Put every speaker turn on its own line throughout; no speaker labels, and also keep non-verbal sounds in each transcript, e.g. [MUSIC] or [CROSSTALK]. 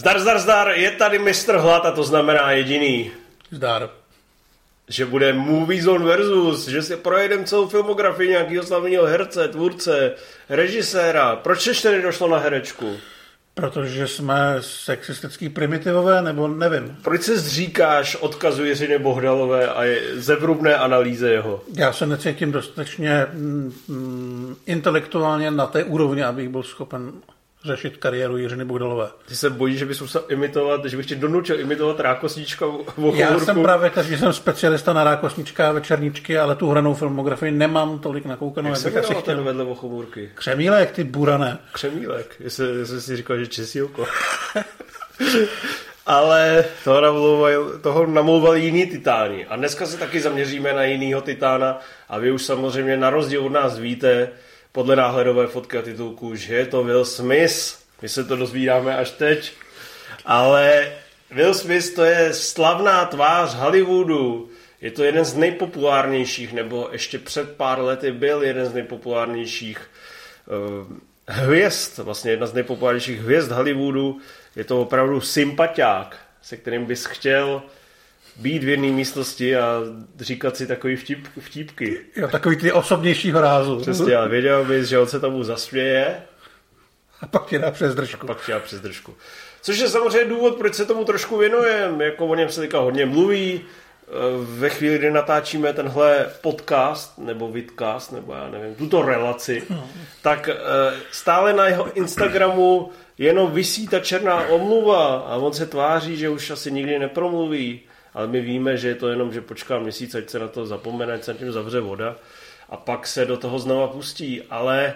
Zdar, zdar, zdar, je tady mistr Hlad a to znamená jediný,
Zdar.
že bude Movie Zone versus, že si projedeme celou filmografii nějakého slavného herce, tvůrce, režiséra. Proč ještě nedošlo na herečku?
Protože jsme sexistický primitivové, nebo nevím.
Proč se zříkáš odkazu Jiřiny Bohdalové a je zevrubné analýze jeho?
Já se necítím dostatečně mm, mm, intelektuálně na té úrovni, abych byl schopen řešit kariéru Jiřiny Bohdalové.
Ty se bojíš, že bys musel imitovat, že bych tě donučil imitovat rákosníčka v
Já jsem právě tak, že jsem specialista na rákosnička a večerníčky, ale tu hranou filmografii nemám tolik nakoukanou.
Jak se
asi chtěl.
vedle Vochomůrky?
Křemílek, ty burané.
Křemílek, jestli, jestli si říkal, že česílko. [LAUGHS] Ale toho namlouval, toho namlouval jiný titáni. A dneska se taky zaměříme na jinýho titána a vy už samozřejmě na rozdíl od nás víte, podle náhledové fotky a titulku, že je to Will Smith. My se to dozvídáme až teď. Ale Will Smith to je slavná tvář Hollywoodu. Je to jeden z nejpopulárnějších, nebo ještě před pár lety byl jeden z nejpopulárnějších uh, hvězd, vlastně jedna z nejpopulárnějších hvězd Hollywoodu. Je to opravdu sympatiák, se kterým bys chtěl být v jedné místnosti a říkat si takový vtip, vtípky.
Jo, takový ty osobnějšího rázu.
Přesně, ale věděl bys, že on se tomu zasměje
A pak tě dá přes držku.
pak tě dá přes držku. Což je samozřejmě důvod, proč se tomu trošku věnujeme. Jako o něm se teďka hodně mluví. Eh, Ve chvíli, kdy natáčíme tenhle podcast, nebo vidcast, nebo já nevím, tuto relaci, tak eh, stále na jeho Instagramu jenom vysí ta černá omluva a on se tváří, že už asi nikdy nepromluví. Ale my víme, že je to jenom, že počká měsíc, ať se na to zapomene, ať se nad tím zavře voda a pak se do toho znova pustí. Ale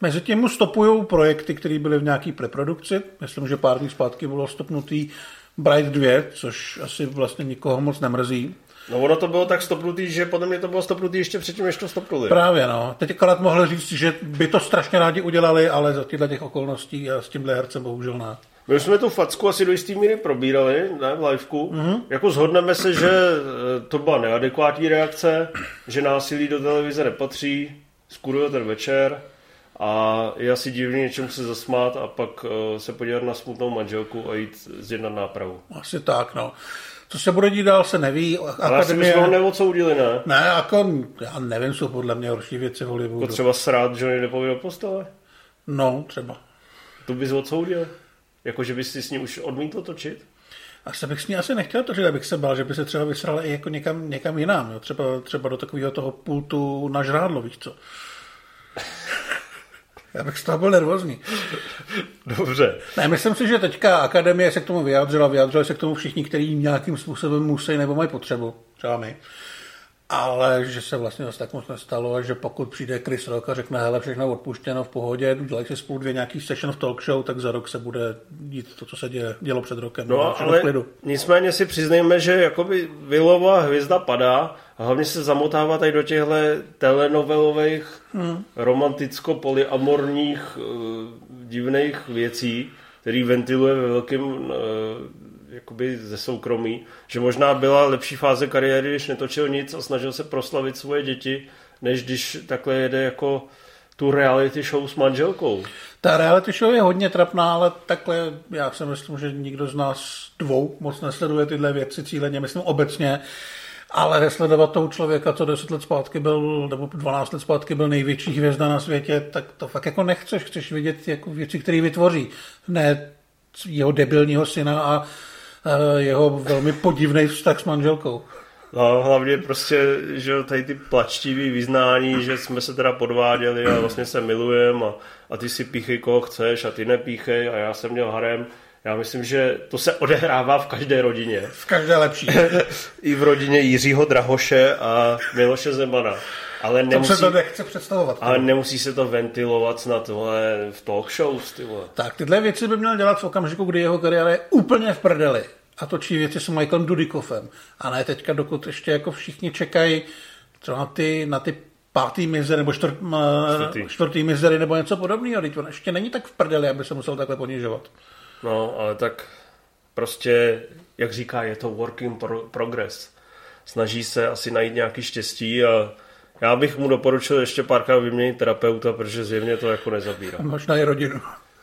Mezi tím mu stopují projekty, které byly v nějaké preprodukci. Myslím, že pár dní zpátky bylo stopnutý Bright 2, což asi vlastně nikoho moc nemrzí.
No ono to bylo tak stopnutý, že podle mě to bylo stopnutý ještě předtím, než to stopnuli.
Právě, no. Teď akorát mohli říct, že by to strašně rádi udělali, ale za těchto těch okolností a s tímhle hercem bohužel ne.
My jsme tu facku asi do jistý míry probírali, ne, v liveku. Mm-hmm. Jako zhodneme se, že eh, to byla neadekvátní reakce, že násilí do televize nepatří, skuruje ten večer a je asi divný něčemu se zasmát a pak uh, se podívat na smutnou manželku a jít zjednat nápravu.
Asi tak, no. Co se bude dít dál, se neví.
Ale já si myslím, že ho neodsoudili, ne?
Ne, jako, já nevím, jsou podle mě horší věci v Hollywoodu.
Jako třeba srát Johnny Deppovi do postele.
No, třeba.
To bys odsoudil? Jako, že bys si s ním už odmítl točit?
Asi bych s ní asi nechtěl točit, abych se bál, že by se třeba vysral i jako někam, někam jinam. Jo? Třeba, třeba do takového toho pultu na žrádlo, víš co. Já bych z toho byl nervózní.
Dobře.
Ne, myslím si, že teďka akademie se k tomu vyjádřila, vyjádřili se k tomu všichni, kteří nějakým způsobem musí nebo mají potřebu, třeba my. Ale že se vlastně zase tak moc nestalo a že pokud přijde Chris Rock a řekne, hele, všechno odpuštěno v pohodě, udělají si spolu dvě nějaký session v talk show, tak za rok se bude dít to, co se děje, dělo před rokem.
No, ale
klidu.
nicméně si přiznejme, že jakoby Vilova hvězda padá a hlavně se zamotává tady do těchto telenovelových, hmm. romanticko-polyamorních uh, divných věcí, který ventiluje ve velkém uh, jakoby ze soukromí, že možná byla lepší fáze kariéry, když netočil nic a snažil se proslavit svoje děti, než když takhle jede jako tu reality show s manželkou.
Ta reality show je hodně trapná, ale takhle já si myslím, že nikdo z nás dvou moc nesleduje tyhle věci cíleně, myslím obecně, ale sledovat toho člověka, co 10 let zpátky byl, nebo 12 let zpátky byl největší hvězda na světě, tak to fakt jako nechceš, chceš vidět jako věci, které vytvoří. Ne jeho debilního syna a jeho velmi podivný vztah s manželkou.
No, hlavně prostě, že tady ty plačtivý vyznání, že jsme se teda podváděli a vlastně se milujeme a, a ty si píchej koho chceš a ty nepíchej a já jsem měl harem. Já myslím, že to se odehrává v každé rodině.
V každé lepší. [LAUGHS]
I v rodině Jiřího Drahoše a Miloše Zemana. Ale
Tam
nemusí,
se to nechce představovat.
ale nemusí se to ventilovat snad tohle v talk shows, ty vole.
Tak tyhle věci by měl dělat v okamžiku, kdy jeho kariéra je úplně v prdeli. A točí věci s Michaelem Dudikoffem. A ne teďka, dokud ještě jako všichni čekají třeba na ty, na ty pátý mizery, nebo čtvrt,
Čtvrtý.
čtvrtý. čtvrtý mizery, nebo něco podobného. Teď on ještě není tak v prdeli, aby se musel takhle ponižovat.
No, ale tak prostě, jak říká, je to work in pro- progress. Snaží se asi najít nějaký štěstí a já bych mu doporučil ještě párkrát vyměnit terapeuta, protože zjevně to jako nezabírá.
Možná i rodinu.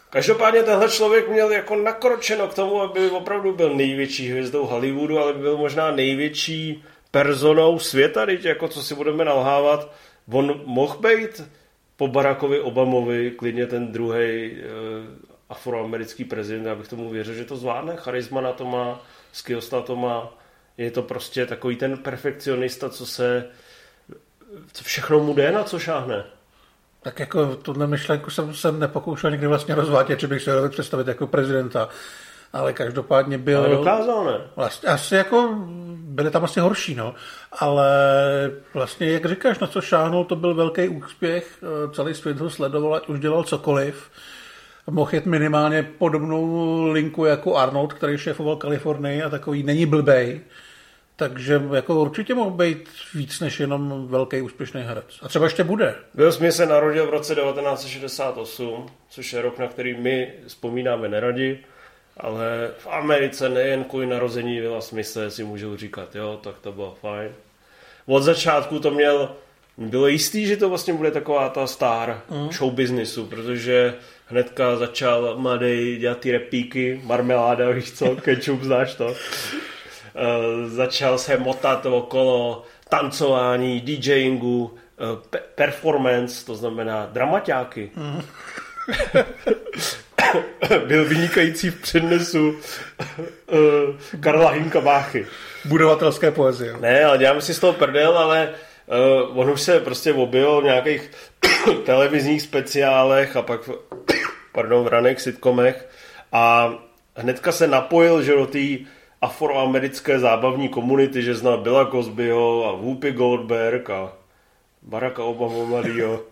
Každopádně tenhle člověk měl jako nakročeno k tomu, aby opravdu byl největší hvězdou Hollywoodu, ale byl možná největší personou světa, teď jako co si budeme nalhávat. On mohl být po Barackovi Obamovi klidně ten druhý e, afroamerický prezident, abych tomu věřil, že to zvládne, charisma na to má, skills na to má, je to prostě takový ten perfekcionista, co se co všechno mu jde, na co šáhne.
Tak jako tuhle myšlenku jsem, jsem nepokoušel nikdy vlastně rozvádět, že bych se ho představit jako prezidenta. Ale každopádně byl... Ale
dokázal, ne?
Vlastně, asi jako, byly tam asi horší, no. Ale vlastně, jak říkáš, na co šáhnul, to byl velký úspěch. Celý svět ho sledoval, ať už dělal cokoliv. Mohl jet minimálně podobnou linku jako Arnold, který šéfoval Kalifornii a takový není blbej. Takže jako určitě mohl být víc než jenom velký úspěšný herec. A třeba ještě bude.
Will Smith se narodil v roce 1968, což je rok, na který my vzpomínáme neradi, ale v Americe nejen kvůli narození Willa Smithe si můžou říkat, jo, tak to bylo fajn. Od začátku to měl, bylo jistý, že to vlastně bude taková ta star mm. show businessu, protože hnedka začal mladý dělat ty repíky, marmeláda, víš co, ketchup, znáš to. Uh, začal se motat okolo tancování, DJingu, pe- performance, to znamená dramaťáky. Mm. [LAUGHS] Byl vynikající v přednesu uh, Karla Hinka Báchy.
Budovatelské poezie.
Ne, ale děláme si z toho prdel, ale uh, on už se prostě objevil v nějakých [COUGHS] televizních speciálech a pak [COUGHS] pardon, v raných sitcomech a hnedka se napojil že do té afroamerické zábavní komunity, že zná Billa Cosbyho a Whoopi Goldberg a Baracka Obama mladýho. [LAUGHS]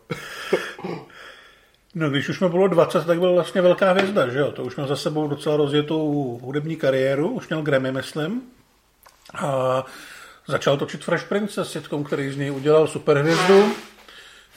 No, když už mi bylo 20, tak byl vlastně velká hvězda, že jo? To už měl za sebou docela rozjetou hudební kariéru, už měl Grammy, myslím. A začal točit Fresh Prince s sitcom, který z něj udělal superhvězdu.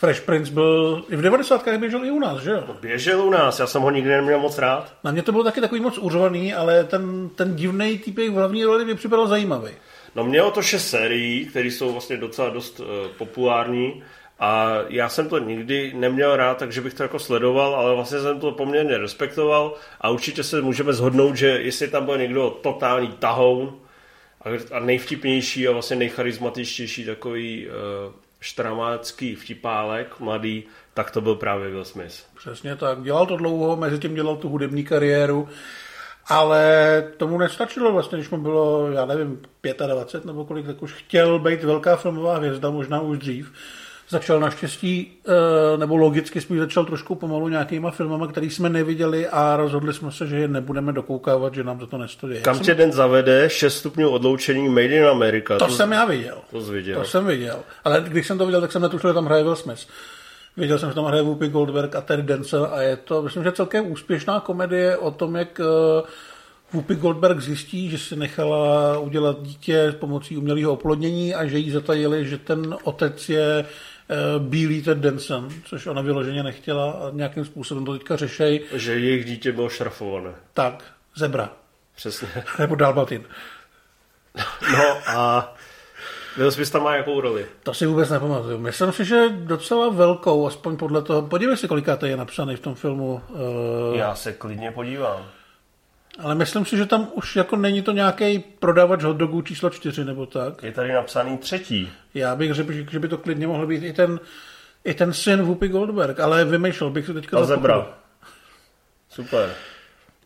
Fresh Prince byl i v 90. běžel i u nás, že jo?
Běžel u nás, já jsem ho nikdy neměl moc rád.
Na mě to bylo taky takový moc uřvaný, ale ten, ten divný týpek v hlavní roli mi připadal zajímavý.
No mělo to šest sérií, které jsou vlastně docela dost uh, populární a já jsem to nikdy neměl rád, takže bych to jako sledoval, ale vlastně jsem to poměrně respektoval a určitě se můžeme zhodnout, že jestli tam byl někdo totální tahoun a nejvtipnější a vlastně nejcharizmatičtější takový uh, štramácký vtipálek, mladý, tak to byl právě Will Smith.
Přesně tak. Dělal to dlouho, mezi tím dělal tu hudební kariéru, ale tomu nestačilo vlastně, když mu bylo, já nevím, 25 nebo kolik, tak už chtěl být velká filmová hvězda, možná už dřív začal naštěstí, eh, nebo logicky spíš začal trošku pomalu nějakýma filmama, který jsme neviděli a rozhodli jsme se, že je nebudeme dokoukávat, že nám to to nestojí.
Kam tě den zavede 6 stupňů odloučení Made in America?
To, to jsem já viděl.
To viděl.
To jsem viděl. Ale když jsem to viděl, tak jsem netušil, že tam hraje Will Smith. Viděl jsem, že tam hraje Whoopi Goldberg a Terry Denzel a je to, myslím, že celkem úspěšná komedie o tom, jak eh, Whoopi Goldberg zjistí, že si nechala udělat dítě pomocí umělého oplodnění a že jí zatajili, že ten otec je bílý Ted Denson, což ona vyloženě nechtěla a nějakým způsobem to teďka řešej.
Že jejich dítě bylo šrafované.
Tak, zebra.
Přesně. [LAUGHS]
Nebo dalbatin.
No a Will Smith tam má jakou roli?
To si vůbec nepamatuju. Myslím si, že docela velkou, aspoň podle toho. Podívej si, koliká to je napsaný v tom filmu.
Uh... Já se klidně podívám.
Ale myslím si, že tam už jako není to nějaký prodavač hotdogů číslo čtyři nebo tak.
Je tady napsaný třetí.
Já bych řekl, že by to klidně mohl být i ten, i ten syn Whoopi Goldberg, ale vymýšlel bych se teďka.
A zebra. Super.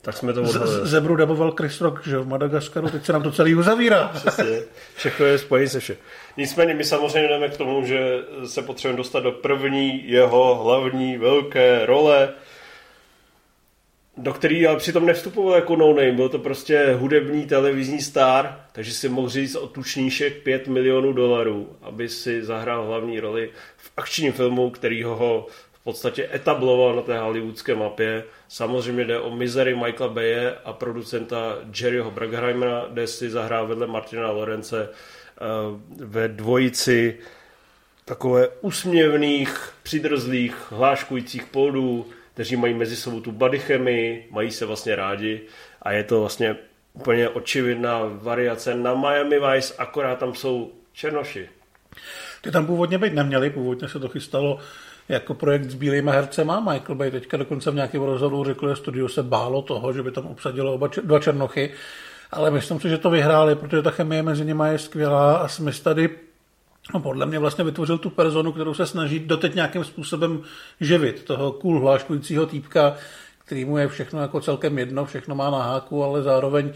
Tak jsme to odhalili.
Zebru daboval Chris Rock, že v Madagaskaru, teď se nám to celý uzavírá. [LAUGHS]
Přesně. Všechno je spojené se vše. Nicméně my samozřejmě jdeme k tomu, že se potřebujeme dostat do první jeho hlavní velké role, do který ale přitom nevstupoval jako no name, byl to prostě hudební televizní star, takže si mohl říct o tučníšek 5 milionů dolarů, aby si zahrál hlavní roli v akčním filmu, který ho v podstatě etabloval na té hollywoodské mapě. Samozřejmě jde o mizery Michaela Baye a producenta Jerryho Bruckheimera, kde si zahrál vedle Martina Lorence eh, ve dvojici takové usměvných, přidrzlých, hláškujících poldů, kteří mají mezi sebou tu body chemii, mají se vlastně rádi a je to vlastně úplně očividná variace na Miami Vice, akorát tam jsou černoši.
Ty tam původně být neměli, původně se to chystalo jako projekt s bílými hercema. Michael Bay teďka dokonce v nějakém rozhovoru řekl, že studio se bálo toho, že by tam obsadilo oba, dva černochy, ale myslím si, že to vyhráli, protože ta chemie mezi nimi je skvělá a Smith tady No, podle mě vlastně vytvořil tu personu, kterou se snaží doteď nějakým způsobem živit. Toho cool hláškujícího týpka, který mu je všechno jako celkem jedno, všechno má na háku, ale zároveň uh,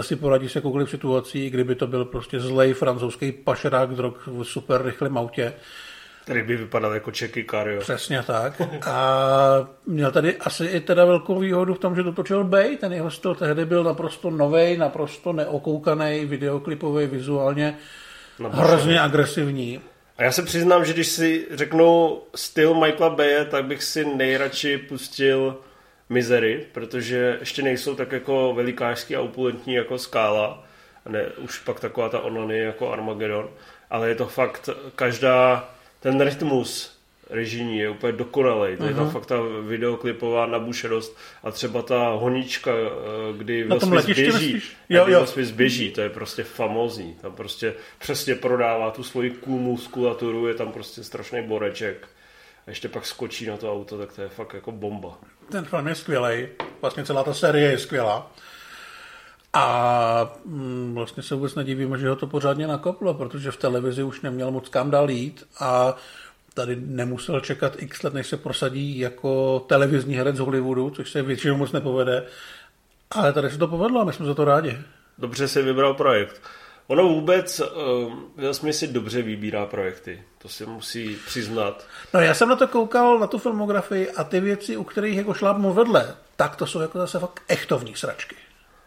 si poradí se jakoukoliv situací, kdyby to byl prostě zlej francouzský pašerák drog v super rychlém autě.
Který by vypadal jako Čeky Cario.
Přesně tak. A měl tady asi i teda velkou výhodu v tom, že to točil Bay. Ten jeho styl tehdy byl naprosto nový, naprosto neokoukaný, videoklipový, vizuálně hrozně agresivní.
A já se přiznám, že když si řeknu styl Michaela Baye, tak bych si nejradši pustil Misery, protože ještě nejsou tak jako velikářský a opulentní jako Skála, ne už pak taková ta onlany jako Armageddon, ale je to fakt každá, ten rytmus režijní je úplně dokonalý. To je tam fakt ta videoklipová nabušenost a třeba ta honička, eh, kdy Will Smith běží, jo, jo. Will Smith běží, to je prostě famózní. Tam prostě přesně prodává tu svoji cool muskulaturu, je tam prostě strašný boreček. A ještě pak skočí na to auto, tak to je fakt jako bomba.
Ten film je skvělý, vlastně celá ta série je skvělá. A mm, vlastně se vůbec nedivíme, že ho to pořádně nakoplo, protože v televizi už neměl moc kam dál jít a tady nemusel čekat x let, než se prosadí jako televizní herec z Hollywoodu, což se většinou moc nepovede. Ale tady se to povedlo a my jsme za to rádi.
Dobře si vybral projekt. Ono vůbec, uh, Will si dobře vybírá projekty, to si musí přiznat.
No já jsem na to koukal, na tu filmografii a ty věci, u kterých jako šlápnu vedle, tak to jsou jako zase fakt echtovní sračky.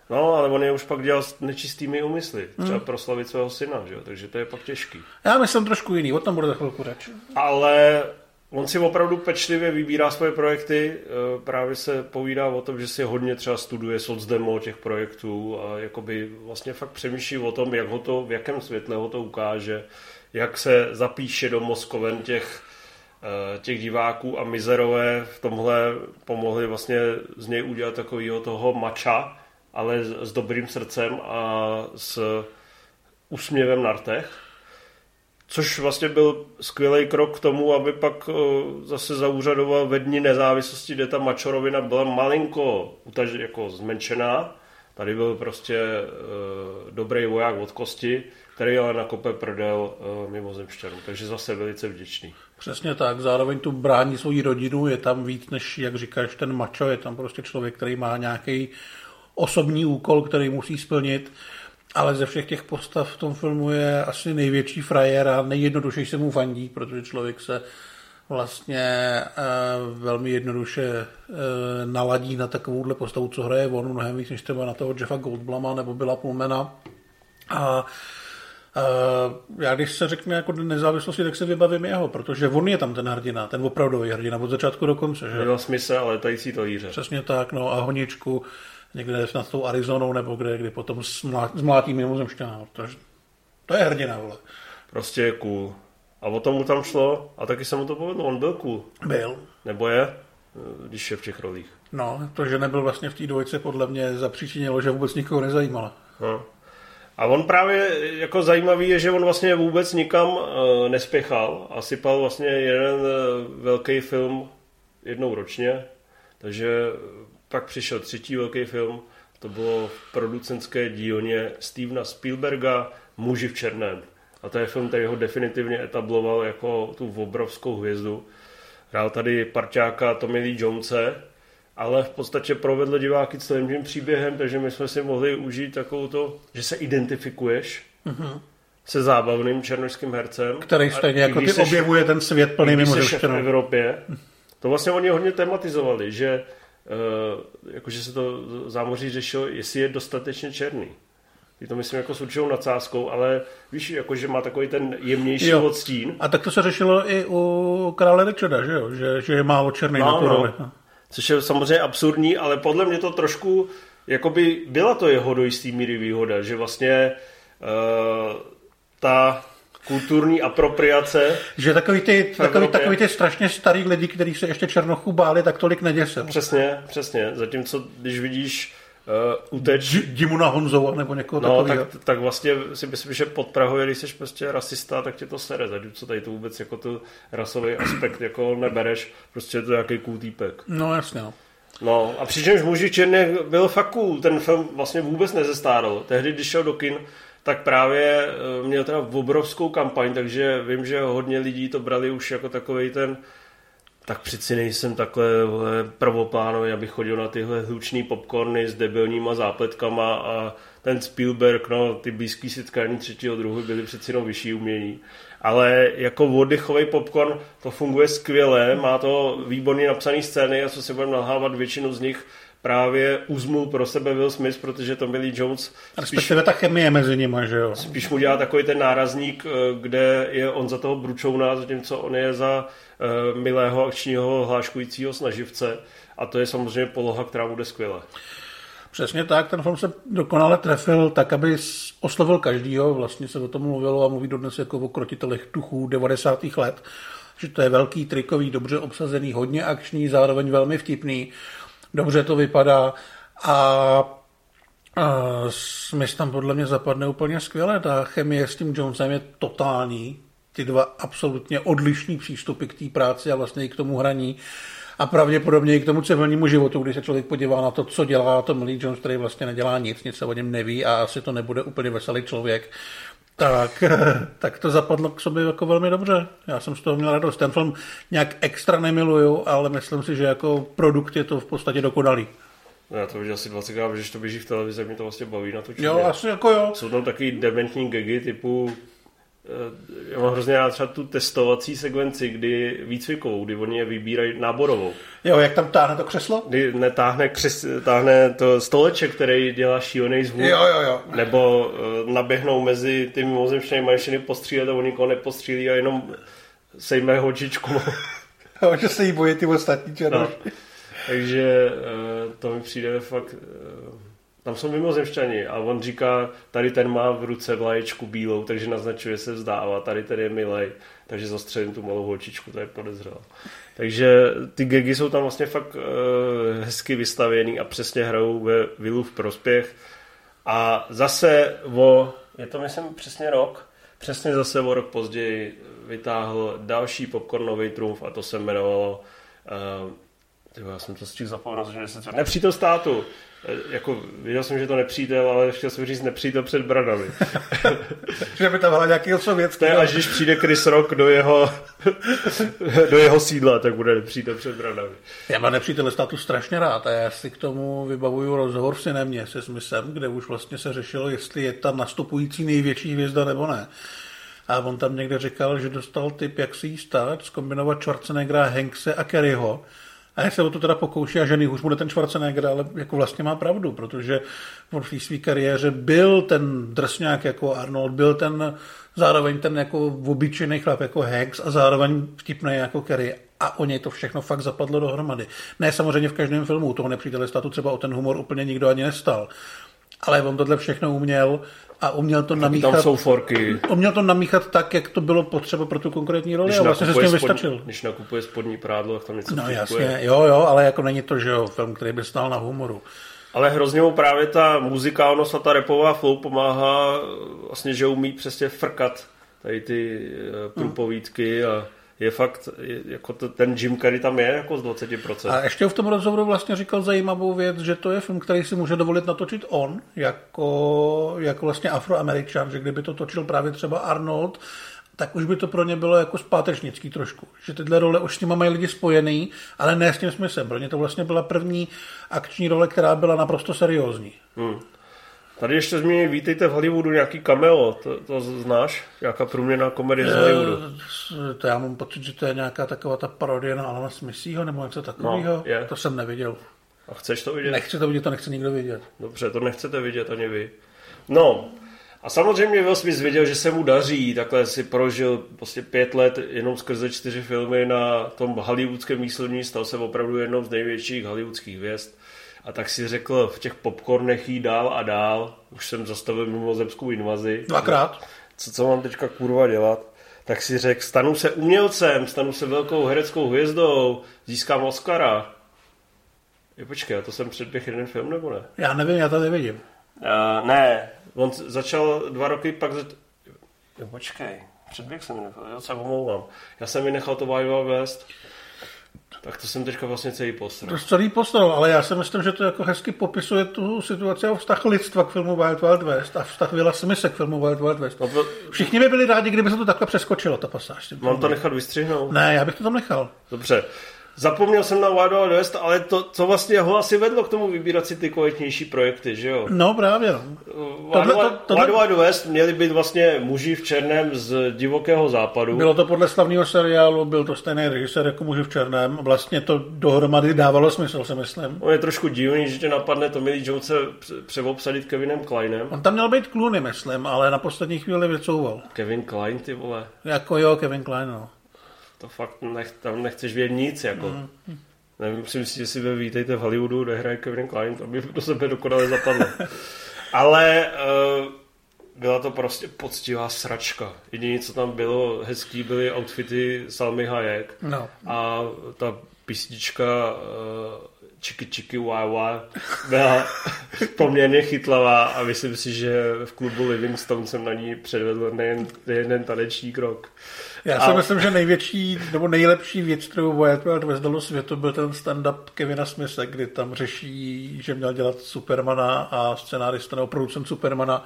No, ale on je už pak dělal s nečistými úmysly. Třeba hmm. proslavit svého syna, že jo? takže to je pak těžký.
Já myslím trošku jiný, o tom bude za chvilku řeč.
Ale on si opravdu pečlivě vybírá svoje projekty, eh, právě se povídá o tom, že si hodně třeba studuje socdemo těch projektů a jakoby vlastně fakt přemýšlí o tom, jak ho to, v jakém světle ho to ukáže, jak se zapíše do mozkoven těch, eh, těch diváků a mizerové v tomhle pomohli vlastně z něj udělat takového toho mača, ale s dobrým srdcem a s úsměvem na rtech. Což vlastně byl skvělý krok k tomu, aby pak zase zaúřadoval ve dní nezávislosti, kde ta mačorovina byla malinko utaž, jako zmenšená. Tady byl prostě uh, dobrý voják od kosti, který ale na kope prdel uh, mimozemšťanů. Takže zase velice vděčný.
Přesně tak, zároveň tu brání svoji rodinu, je tam víc než, jak říkáš, ten mačo, je tam prostě člověk, který má nějaký osobní úkol, který musí splnit, ale ze všech těch postav v tom filmu je asi největší frajer a nejjednodušeji se mu fandí, protože člověk se vlastně e, velmi jednoduše e, naladí na takovouhle postavu, co hraje on, mnohem víc než třeba na toho Jeffa Goldblama nebo Billa Pullmana. A Uh, já když se řekne jako nezávislosti, tak se vybavím jeho, protože on je tam ten hrdina, ten opravdový hrdina od začátku do konce. Že?
Měl smysl, ale tající to jíře.
Přesně tak, no a honičku někde nad tou Arizonou nebo kde, kdy potom zmlátí mimozemšťana. To, to je hrdina, vole.
Prostě je cool. A o tom mu tam šlo a taky se mu to povedlo, on byl cool.
Byl.
Nebo je, když je v těch rolích.
No, to, že nebyl vlastně v té dvojce, podle mě zapříčinilo, že vůbec nikoho nezajímalo.
No. A on právě jako zajímavý je, že on vlastně vůbec nikam uh, nespěchal a sypal vlastně jeden velký film jednou ročně, takže pak přišel třetí velký film, to bylo v producentské dílně Stevena Spielberga Muži v černém. A to je film, který ho definitivně etabloval jako tu obrovskou hvězdu. Hrál tady parťáka Tommy Lee Jonese, ale v podstatě provedl diváky celým tím příběhem, takže my jsme si mohli užít takovou to, že se identifikuješ mm-hmm. se zábavným černožským hercem.
Který stejně jako ty seš, objevuje ten svět plný mimo
v Evropě. To vlastně oni hodně tematizovali, že jakože se to zámoří řešilo, jestli je dostatečně černý. Je to myslím jako s určitou nadsázkou, ale víš, jakože má takový ten jemnější jo. odstín.
A tak to se řešilo i u krále Richarda, že jo? Že, že je málo černý no, na tu no. roli.
Což je samozřejmě absurdní, ale podle mě to trošku, jakoby byla to jeho do jistý míry výhoda, že vlastně uh, ta kulturní apropriace.
Že takový ty, takový, takový ty strašně starý lidi, kteří se ještě Černochu báli, tak tolik neděsil.
Přesně, přesně. Zatímco, když vidíš uh, uteč.
Dimuna Honzova nebo někoho
no,
takového.
Tak, tak vlastně si myslím, že pod Prahou, když jsi prostě rasista, tak tě to sere, co tady to vůbec jako tu rasový aspekt jako nebereš, prostě je to nějaký cool týpek.
No jasně, no.
No a přičemž muži černých byl fakt cool, ten film vlastně vůbec nezestárl. Tehdy, když šel do kin, tak právě eh, měl teda obrovskou kampaň, takže vím, že hodně lidí to brali už jako takový ten tak přeci nejsem takhle prvoplánový, abych chodil na tyhle hlučný popcorny s debilníma zápletkama a ten Spielberg, no, ty blízký setkání třetího druhu byly přeci jenom vyšší umění. Ale jako oddychový popcorn to funguje skvěle, má to výborně napsané scény a co si budeme nalhávat, většinu z nich právě uzmul pro sebe Will Smith, protože to Billy Jones spíš,
Respektive ta chemie mezi nimi, že jo?
Spíš mu dělá takový ten nárazník, eh, kde je on za toho bručouna, zatímco on je za uh, milého akčního hláškujícího snaživce a to je samozřejmě poloha, která bude skvěle.
Přesně tak, ten film se dokonale trefil tak, aby oslovil každýho, vlastně se o tom mluvilo a mluví dodnes jako o krotitelech duchů 90. let, že to je velký trikový, dobře obsazený, hodně akční, zároveň velmi vtipný dobře to vypadá a Smith tam podle mě zapadne úplně skvěle. Ta chemie s tím Jonesem je totální. Ty dva absolutně odlišní přístupy k té práci a vlastně i k tomu hraní a pravděpodobně i k tomu civilnímu životu, když se člověk podívá na to, co dělá to Millie Jones, který vlastně nedělá nic, nic se o něm neví a asi to nebude úplně veselý člověk, tak, [LAUGHS] tak to zapadlo k sobě jako velmi dobře. Já jsem z toho měl radost. Ten film nějak extra nemiluju, ale myslím si, že jako produkt je to v podstatě dokonalý.
No, já to už asi 20 krát, že to běží v televizi, mě to vlastně baví na to
Jo, asi jako jo.
Jsou tam taky dementní gagy typu já mám hrozně rád třeba tu testovací sekvenci, kdy výcvikovou, kdy oni je vybírají náborovou.
Jo, jak tam táhne to křeslo?
Kdy netáhne, křes, táhne to stoleček, který dělá šílený zvuk.
Jo, jo, jo.
Nebo uh, naběhnou mezi ty mimozemštěmi mašiny postřílet a oni nikoho nepostřílí a jenom sejme hočičku.
jo, [LAUGHS] že se jí bojí ty ostatní No.
Takže uh, to mi přijde fakt... Tam jsou mimozemšťani a on říká, tady ten má v ruce vlaječku bílou, takže naznačuje se vzdává, tady ten je milej, takže zastřelím tu malou holčičku, to je podezřelé. Takže ty gegy jsou tam vlastně fakt uh, hezky vystavěný a přesně hrajou ve Vilu v prospěch. A zase o, je to myslím přesně rok, přesně zase o rok později vytáhl další popcornový trumf a to se jmenovalo uh, Tyjo, já jsem to stihl zapomenout, že se Nepřítel státu. Eh, jako, viděl jsem, že to nepřítel, ale chtěl jsem říct nepřítel před bradami. [LAUGHS]
že by tam sovětský.
To až když přijde Chris Rock do jeho, [LAUGHS] do jeho sídla, tak bude nepřítel před bradami.
Já mám nepřítel státu strašně rád a já si k tomu vybavuju rozhovor v Cinemě se Smithem, kde už vlastně se řešilo, jestli je tam nastupující největší hvězda nebo ne. A on tam někde říkal, že dostal tip, jak si jí stát, zkombinovat Schwarzeneggera, Hankse a Kerryho a jak se o to teda pokouší a žený už bude ten Schwarzenegger, ale jako vlastně má pravdu, protože v té své kariéře byl ten drsňák jako Arnold, byl ten zároveň ten jako obyčejný chlap jako Hex a zároveň vtipný jako Kerry a o něj to všechno fakt zapadlo dohromady. Ne samozřejmě v každém filmu, toho nepřítele statu třeba o ten humor úplně nikdo ani nestal. Ale on tohle všechno uměl a uměl to namíchat.
Tam jsou forky.
Uměl to namíchat tak, jak to bylo potřeba pro tu konkrétní roli když a vlastně se s tím vystačil.
Když nakupuje spodní prádlo, tak tam něco
No jasně, jo, jo, ale jako není to, že jo, film, který by stál na humoru.
Ale hrozně mu právě ta muzikálnost a ta repová flow pomáhá vlastně, že umí přesně frkat tady ty eh, průpovídky a je fakt, je, jako to, ten Jim Carrey tam je jako z 20%.
A ještě v tom rozhovoru vlastně říkal zajímavou věc, že to je film, který si může dovolit natočit on, jako, jako vlastně afroameričan, že kdyby to točil právě třeba Arnold, tak už by to pro ně bylo jako zpátečnický trošku. Že tyhle role už s nimi mají lidi spojený, ale ne s tím smyslem. Pro ně to vlastně byla první akční role, která byla naprosto seriózní. Hmm.
Tady ještě zmíní, vítejte v Hollywoodu nějaký cameo, to, to znáš? Nějaká průměrná komedie z Hollywoodu?
Eh, to já mám pocit, že to je nějaká taková ta parodie na Alana Smithího nebo něco takového. No, to jsem neviděl.
A chceš to vidět?
Nechci to vidět, to nechce nikdo vidět.
Dobře, to nechcete vidět ani vy. No, a samozřejmě Will Smith věděl, že se mu daří, takhle si prožil prostě pět let jenom skrze čtyři filmy na tom hollywoodském výslední, stal se opravdu jednou z největších hollywoodských hvězd. A tak si řekl, v těch popcornech jí dál a dál, už jsem zastavil mimozemskou invazi.
Dvakrát.
Co, co mám teďka kurva dělat? Tak si řekl, stanu se umělcem, stanu se velkou hereckou hvězdou, získám Oscara. Jo, počkej, a to jsem předběh jeden film, nebo ne?
Já nevím, já to nevidím.
Uh, ne, on začal dva roky, pak... Zač... Jo, počkej, předběh jsem nechal, jo, se omlouvám. Já jsem vynechal to Wild West. Tak to jsem teďka vlastně celý posral.
To celý posral, ale já si myslím, že to jako hezky popisuje tu situaci a vztah lidstva k filmu Wild Wild West a vztah Vila Smise k filmu Wild Wild West.
No to,
Všichni by byli rádi, kdyby se to takhle přeskočilo, ta pasáž.
mám to nechat vystřihnout?
Ne, já bych to tam nechal.
Dobře. Zapomněl jsem na Wild Wild West, ale to, co vlastně ho asi vedlo k tomu vybírat si ty kvalitnější projekty, že jo?
No právě. No.
Wild,
Tohle- to- tohle-
Wild Wild West měli být vlastně muži v černém z divokého západu.
Bylo to podle slavného seriálu, byl to stejný režisér jako muži v černém. Vlastně to dohromady dávalo smysl, si myslím.
On je trošku divný, že tě napadne Tommy Lee Jonese pře- přeobsadit Kevinem Kleinem.
On tam měl být Clooney, myslím, ale na poslední chvíli vycouval.
Kevin Klein, ty vole.
Jako jo, Kevin Klein, no.
To fakt nech, tam nechceš vědět nic, jako. Mm. Nevím, si myslím, že si ve Vítejte v Hollywoodu nehraje Kevin Klein, to by [LAUGHS] do sebe dokonale zapadlo. [LAUGHS] Ale uh, byla to prostě poctivá sračka. Jediné, co tam bylo hezký, byly outfity Salmy Hayek
No.
a ta písnička uh, Čiki Čiki Wá Wá byla [LAUGHS] poměrně chytlavá a myslím si, že v klubu Livingstone jsem na ní předvedl nejen jeden taneční krok.
Já si
A-
myslím, že největší nebo nejlepší věc, kterou Wyatt Wild West dalo světu, byl ten stand-up Kevina Smitha, kdy tam řeší, že měl dělat Supermana a scenárista nebo producent Supermana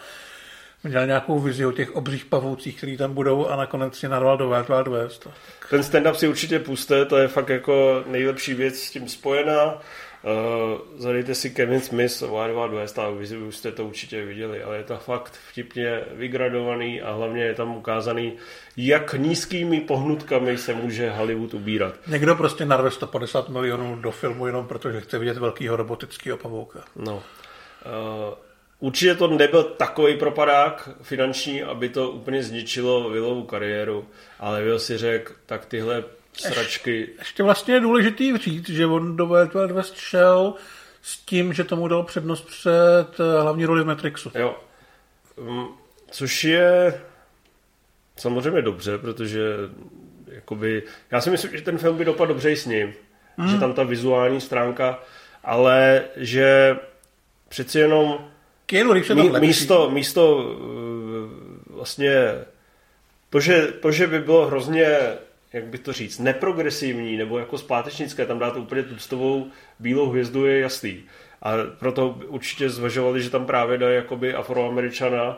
měl nějakou vizi o těch obřích pavoucích, který tam budou a nakonec si narval do Wild Wild West.
Ten stand-up si určitě puste, to je fakt jako nejlepší věc s tím spojená. Uh, zadejte si Kevin Smith, Wild Wild West a vy už jste to určitě viděli, ale je to fakt vtipně vygradovaný a hlavně je tam ukázaný, jak nízkými pohnutkami se může Hollywood ubírat.
Někdo prostě narve 150 milionů do filmu jenom protože chce vidět velkýho robotického pavouka.
No. Uh, určitě to nebyl takový propadák finanční, aby to úplně zničilo Willovu kariéru, ale Will si řekl, tak tyhle sračky
Ještě vlastně je důležitý říct, že on do Wild Wild West šel s tím, že tomu dal přednost před eh, hlavní roli v Matrixu.
Jo. Mm, Což je samozřejmě dobře, protože jakoby, já si myslím, že ten film by dopadl dobře i s ním. Mm. Že tam ta vizuální stránka, ale že přeci jenom
Keanu Reeves je tam
mí,
lepší.
místo, místo eh, vlastně to že, to, že by bylo hrozně jak by to říct, neprogresivní nebo jako zpátečnické, tam dát úplně tuctovou bílou hvězdu je jasný. A proto určitě zvažovali, že tam právě dají jakoby afroameričana,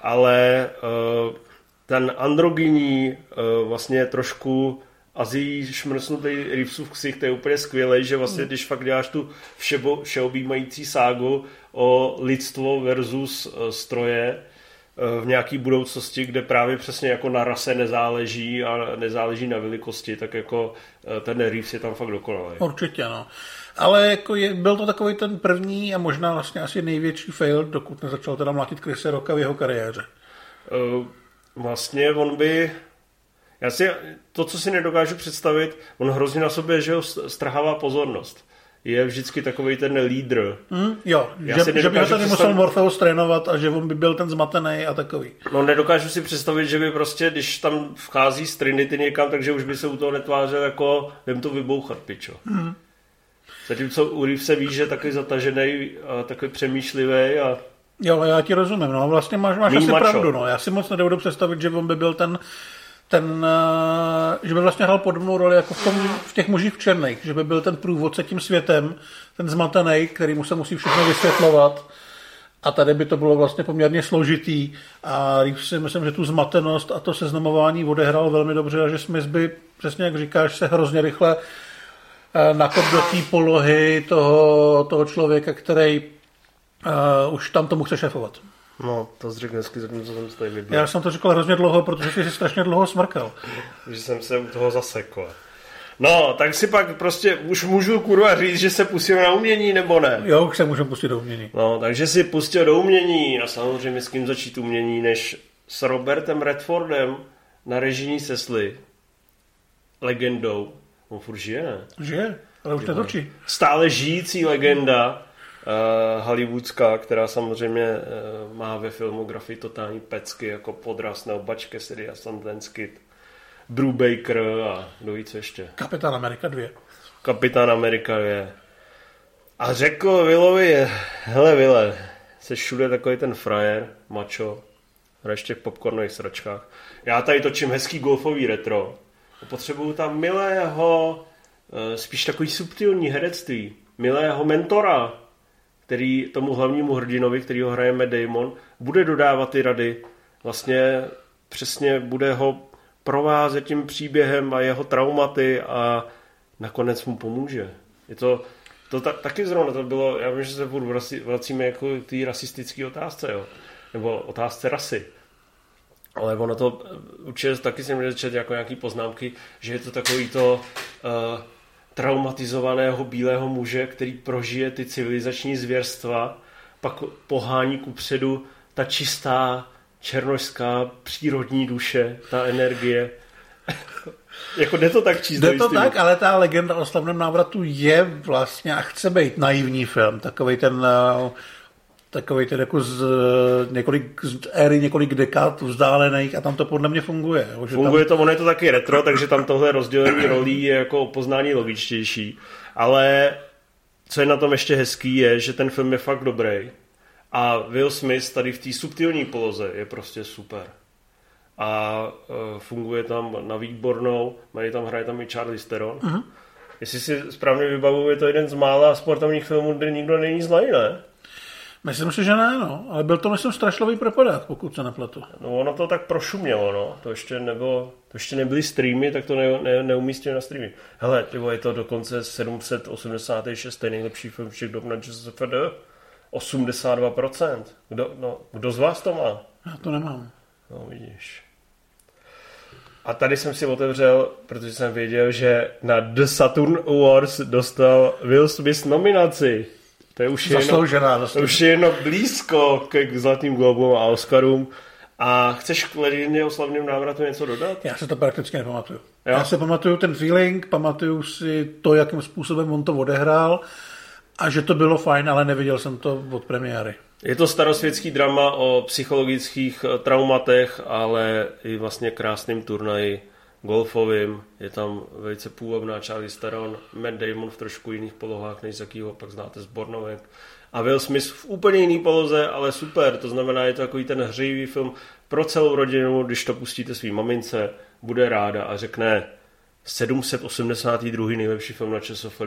ale uh, ten androgyní, uh, vlastně trošku Azii šmrsnutý Reevesův ksich, to je úplně skvělý, že vlastně, když fakt děláš tu všebo, všeobjímající ságu o lidstvo versus uh, stroje, v nějaký budoucnosti, kde právě přesně jako na rase nezáleží a nezáleží na velikosti, tak jako ten Reeves je tam fakt dokonalý.
Určitě, no. Ale jako je, byl to takový ten první a možná vlastně asi největší fail, dokud nezačal teda mlátit Chrisa Rocka v jeho kariéře.
Vlastně on by... Já si, to, co si nedokážu představit, on hrozně na sobě, že ho strhává pozornost je vždycky takový ten lídr.
Mm, jo, Já že, že by ho tady musel Morpheus trénovat a že on by byl ten zmatený a takový.
No nedokážu si představit, že by prostě, když tam vchází z Trinity někam, takže už by se u toho netvářil jako, jdem to vybouchat, pičo. Mm. Zatímco u Reeve se ví, že je takový zatažený a takový přemýšlivý a
Jo, ale já ti rozumím, no vlastně máš, máš asi mačo. pravdu, no. Já si moc nedovedu představit, že on by byl ten ten, že by vlastně hrál podobnou roli jako v, tom, v těch mužích v černých, že by byl ten průvodce tím světem, ten zmatený, který mu se musí všechno vysvětlovat. A tady by to bylo vlastně poměrně složitý. A Reeves si myslím, že tu zmatenost a to seznamování odehrál velmi dobře a že Smith by, přesně jak říkáš, se hrozně rychle nakop do té polohy toho, toho člověka, který uh, už tam tomu chce šefovat.
No, to jsi řekl hezky, co jsem tady vybral.
Já jsem to říkal hrozně dlouho, protože jsi si strašně dlouho smrkal.
Že jsem se u toho zasekl. No, tak si pak prostě už můžu kurva říct, že se pustím na umění, nebo ne?
Jo, už se můžu pustit do umění.
No, takže si pustil do umění a samozřejmě s kým začít umění, než s Robertem Redfordem na režijní sesli. Legendou. On furt žije, ne?
Žije, ale už netočí.
Stále žijící legenda hollywoodská, která samozřejmě uh, má ve filmografii totální pecky, jako podraz na obačke Siri a Sundance Kid, Brubaker a kdo víc ještě.
Kapitán Amerika 2.
Kapitán Amerika je. A řekl Willovi, hele Wille, jsi všude takový ten frajer, macho, hraješ těch popcornových sračkách. Já tady točím hezký golfový retro. Potřebuju tam milého, eh, spíš takový subtilní herectví, milého mentora, který tomu hlavnímu hrdinovi, který ho hraje Matt Damon, bude dodávat ty rady. Vlastně přesně bude ho provázet tím příběhem a jeho traumaty a nakonec mu pomůže. Je to, to ta, taky zrovna to bylo, já vím, že se furt vracíme jako k té rasistické otázce, jo. nebo otázce rasy. Ale ono to určitě taky jsem čet jako nějaký poznámky, že je to takový to uh, traumatizovaného bílého muže, který prožije ty civilizační zvěrstva, pak pohání ku předu ta čistá černožská přírodní duše, ta energie. [LAUGHS] jako jde to tak číst.
Jde to tak, ale ta legenda o slavném návratu je vlastně a chce být naivní film. Takový ten uh, takový ten jako z, několik, z éry několik dekád vzdálených a tam to podle mě funguje.
Že funguje tam... to, ono je to taky retro, takže tam tohle rozdělení rolí je jako poznání logičtější. Ale co je na tom ještě hezký je, že ten film je fakt dobrý. A Will Smith tady v té subtilní poloze je prostě super. A uh, funguje tam na výbornou, mají tam, hraje tam i Charlie Theron. Uh-huh. Jestli si správně vybavuju, je to jeden z mála sportovních filmů, kde nikdo není zlej, ne?
Myslím si, že ne, no. Ale byl to, myslím, strašlový propadák, pokud se nepletu.
No ono to tak prošumělo, no. To ještě, nebo, to ještě nebyly streamy, tak to ne, ne, neumístili na streamy. Hele, tyvo, je to dokonce 786. nejlepší film všech dob na ČSFD. 82%. Kdo, no, kdo z vás to má?
Já to nemám.
No, vidíš. A tady jsem si otevřel, protože jsem věděl, že na The Saturn Awards dostal Will Smith nominaci. To je už
zasloužená,
to už je jenom blízko k Zlatým globům a Oscarům. A chceš k Ledině o slavným návratu něco dodat?
Já se to prakticky nepamatuju. Jo? Já se pamatuju ten feeling, pamatuju si to, jakým způsobem on to odehrál a že to bylo fajn, ale neviděl jsem to od premiéry.
Je to starosvětský drama o psychologických eh, traumatech, ale i vlastně krásným turnaji golfovým. Je tam velice půvabná Charlie Theron, Matt Damon v trošku jiných polohách, než jakýho pak znáte z Bornovek. A Will Smith v úplně jiný poloze, ale super. To znamená, je to takový ten hřejivý film pro celou rodinu, když to pustíte svým mamince, bude ráda a řekne 782. nejlepší film na ČSFD.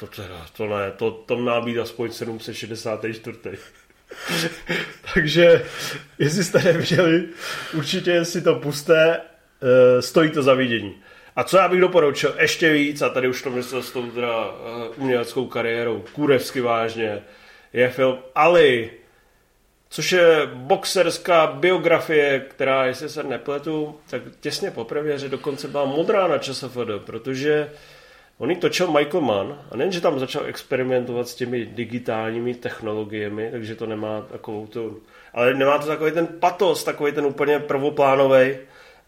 To teda, to ne, to, to má být aspoň 764. [LAUGHS] Takže, jestli jste neviděli, určitě si to puste, e, stojí to za vidění. A co já bych doporučil ještě víc, a tady už to myslel s tou teda uh, uměleckou kariérou, kurevsky vážně, je film Ali, což je boxerská biografie, která, jestli se nepletu, tak těsně po premiéře dokonce byla modrá na ČSFD, protože On ji točil Michael Mann a nejen, že tam začal experimentovat s těmi digitálními technologiemi, takže to nemá takovou tu, ale nemá to takový ten patos, takový ten úplně prvoplánový.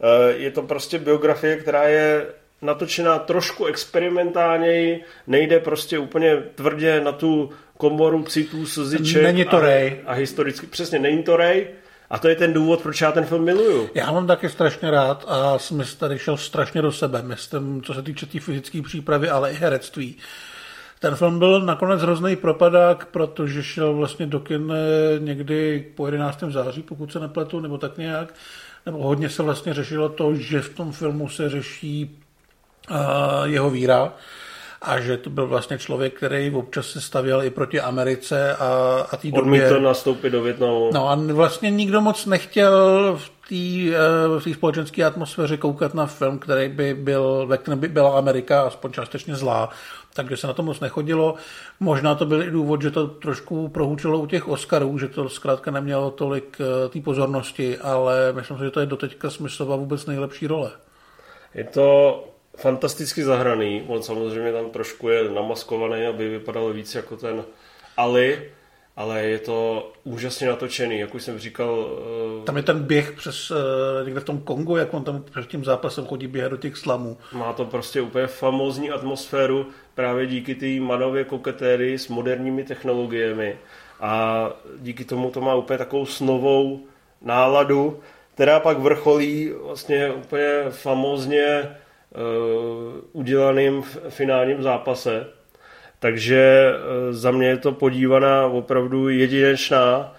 Eh, je to prostě biografie, která je natočená trošku experimentálněji, nejde prostě úplně tvrdě na tu komoru citů, slziček
Není to
a,
Ray.
a historicky, přesně, není to Ray, a to je ten důvod, proč já ten film miluju.
Já mám taky strašně rád a Smith tady šel strašně do sebe, myslím, co se týče té tý fyzické přípravy, ale i herectví. Ten film byl nakonec hrozný propadák, protože šel vlastně do kin někdy po 11. září, pokud se nepletu, nebo tak nějak. Nebo hodně se vlastně řešilo to, že v tom filmu se řeší uh, jeho víra a že to byl vlastně člověk, který občas se stavěl i proti Americe a, a té době...
to nastoupit do Větnamu.
No a vlastně nikdo moc nechtěl v té v společenské atmosféře koukat na film, který by byl, ve kterém by byla Amerika aspoň částečně zlá, takže se na to moc nechodilo. Možná to byl i důvod, že to trošku prohučilo u těch Oscarů, že to zkrátka nemělo tolik eh, té pozornosti, ale myslím si, že to je doteďka smyslová vůbec nejlepší role.
Je to fantasticky zahraný. On samozřejmě tam trošku je namaskovaný, aby vypadal víc jako ten Ali, ale je to úžasně natočený, jak už jsem říkal.
Eh, tam je ten běh přes eh, někde v tom Kongu, jak on tam před tím zápasem chodí běhat do těch slamů.
Má to prostě úplně famózní atmosféru právě díky té manově koketéry s moderními technologiemi a díky tomu to má úplně takovou snovou náladu, která pak vrcholí vlastně úplně famózně Eh, udělaným finálním zápase. takže za mě je to podívaná opravdu jedinečná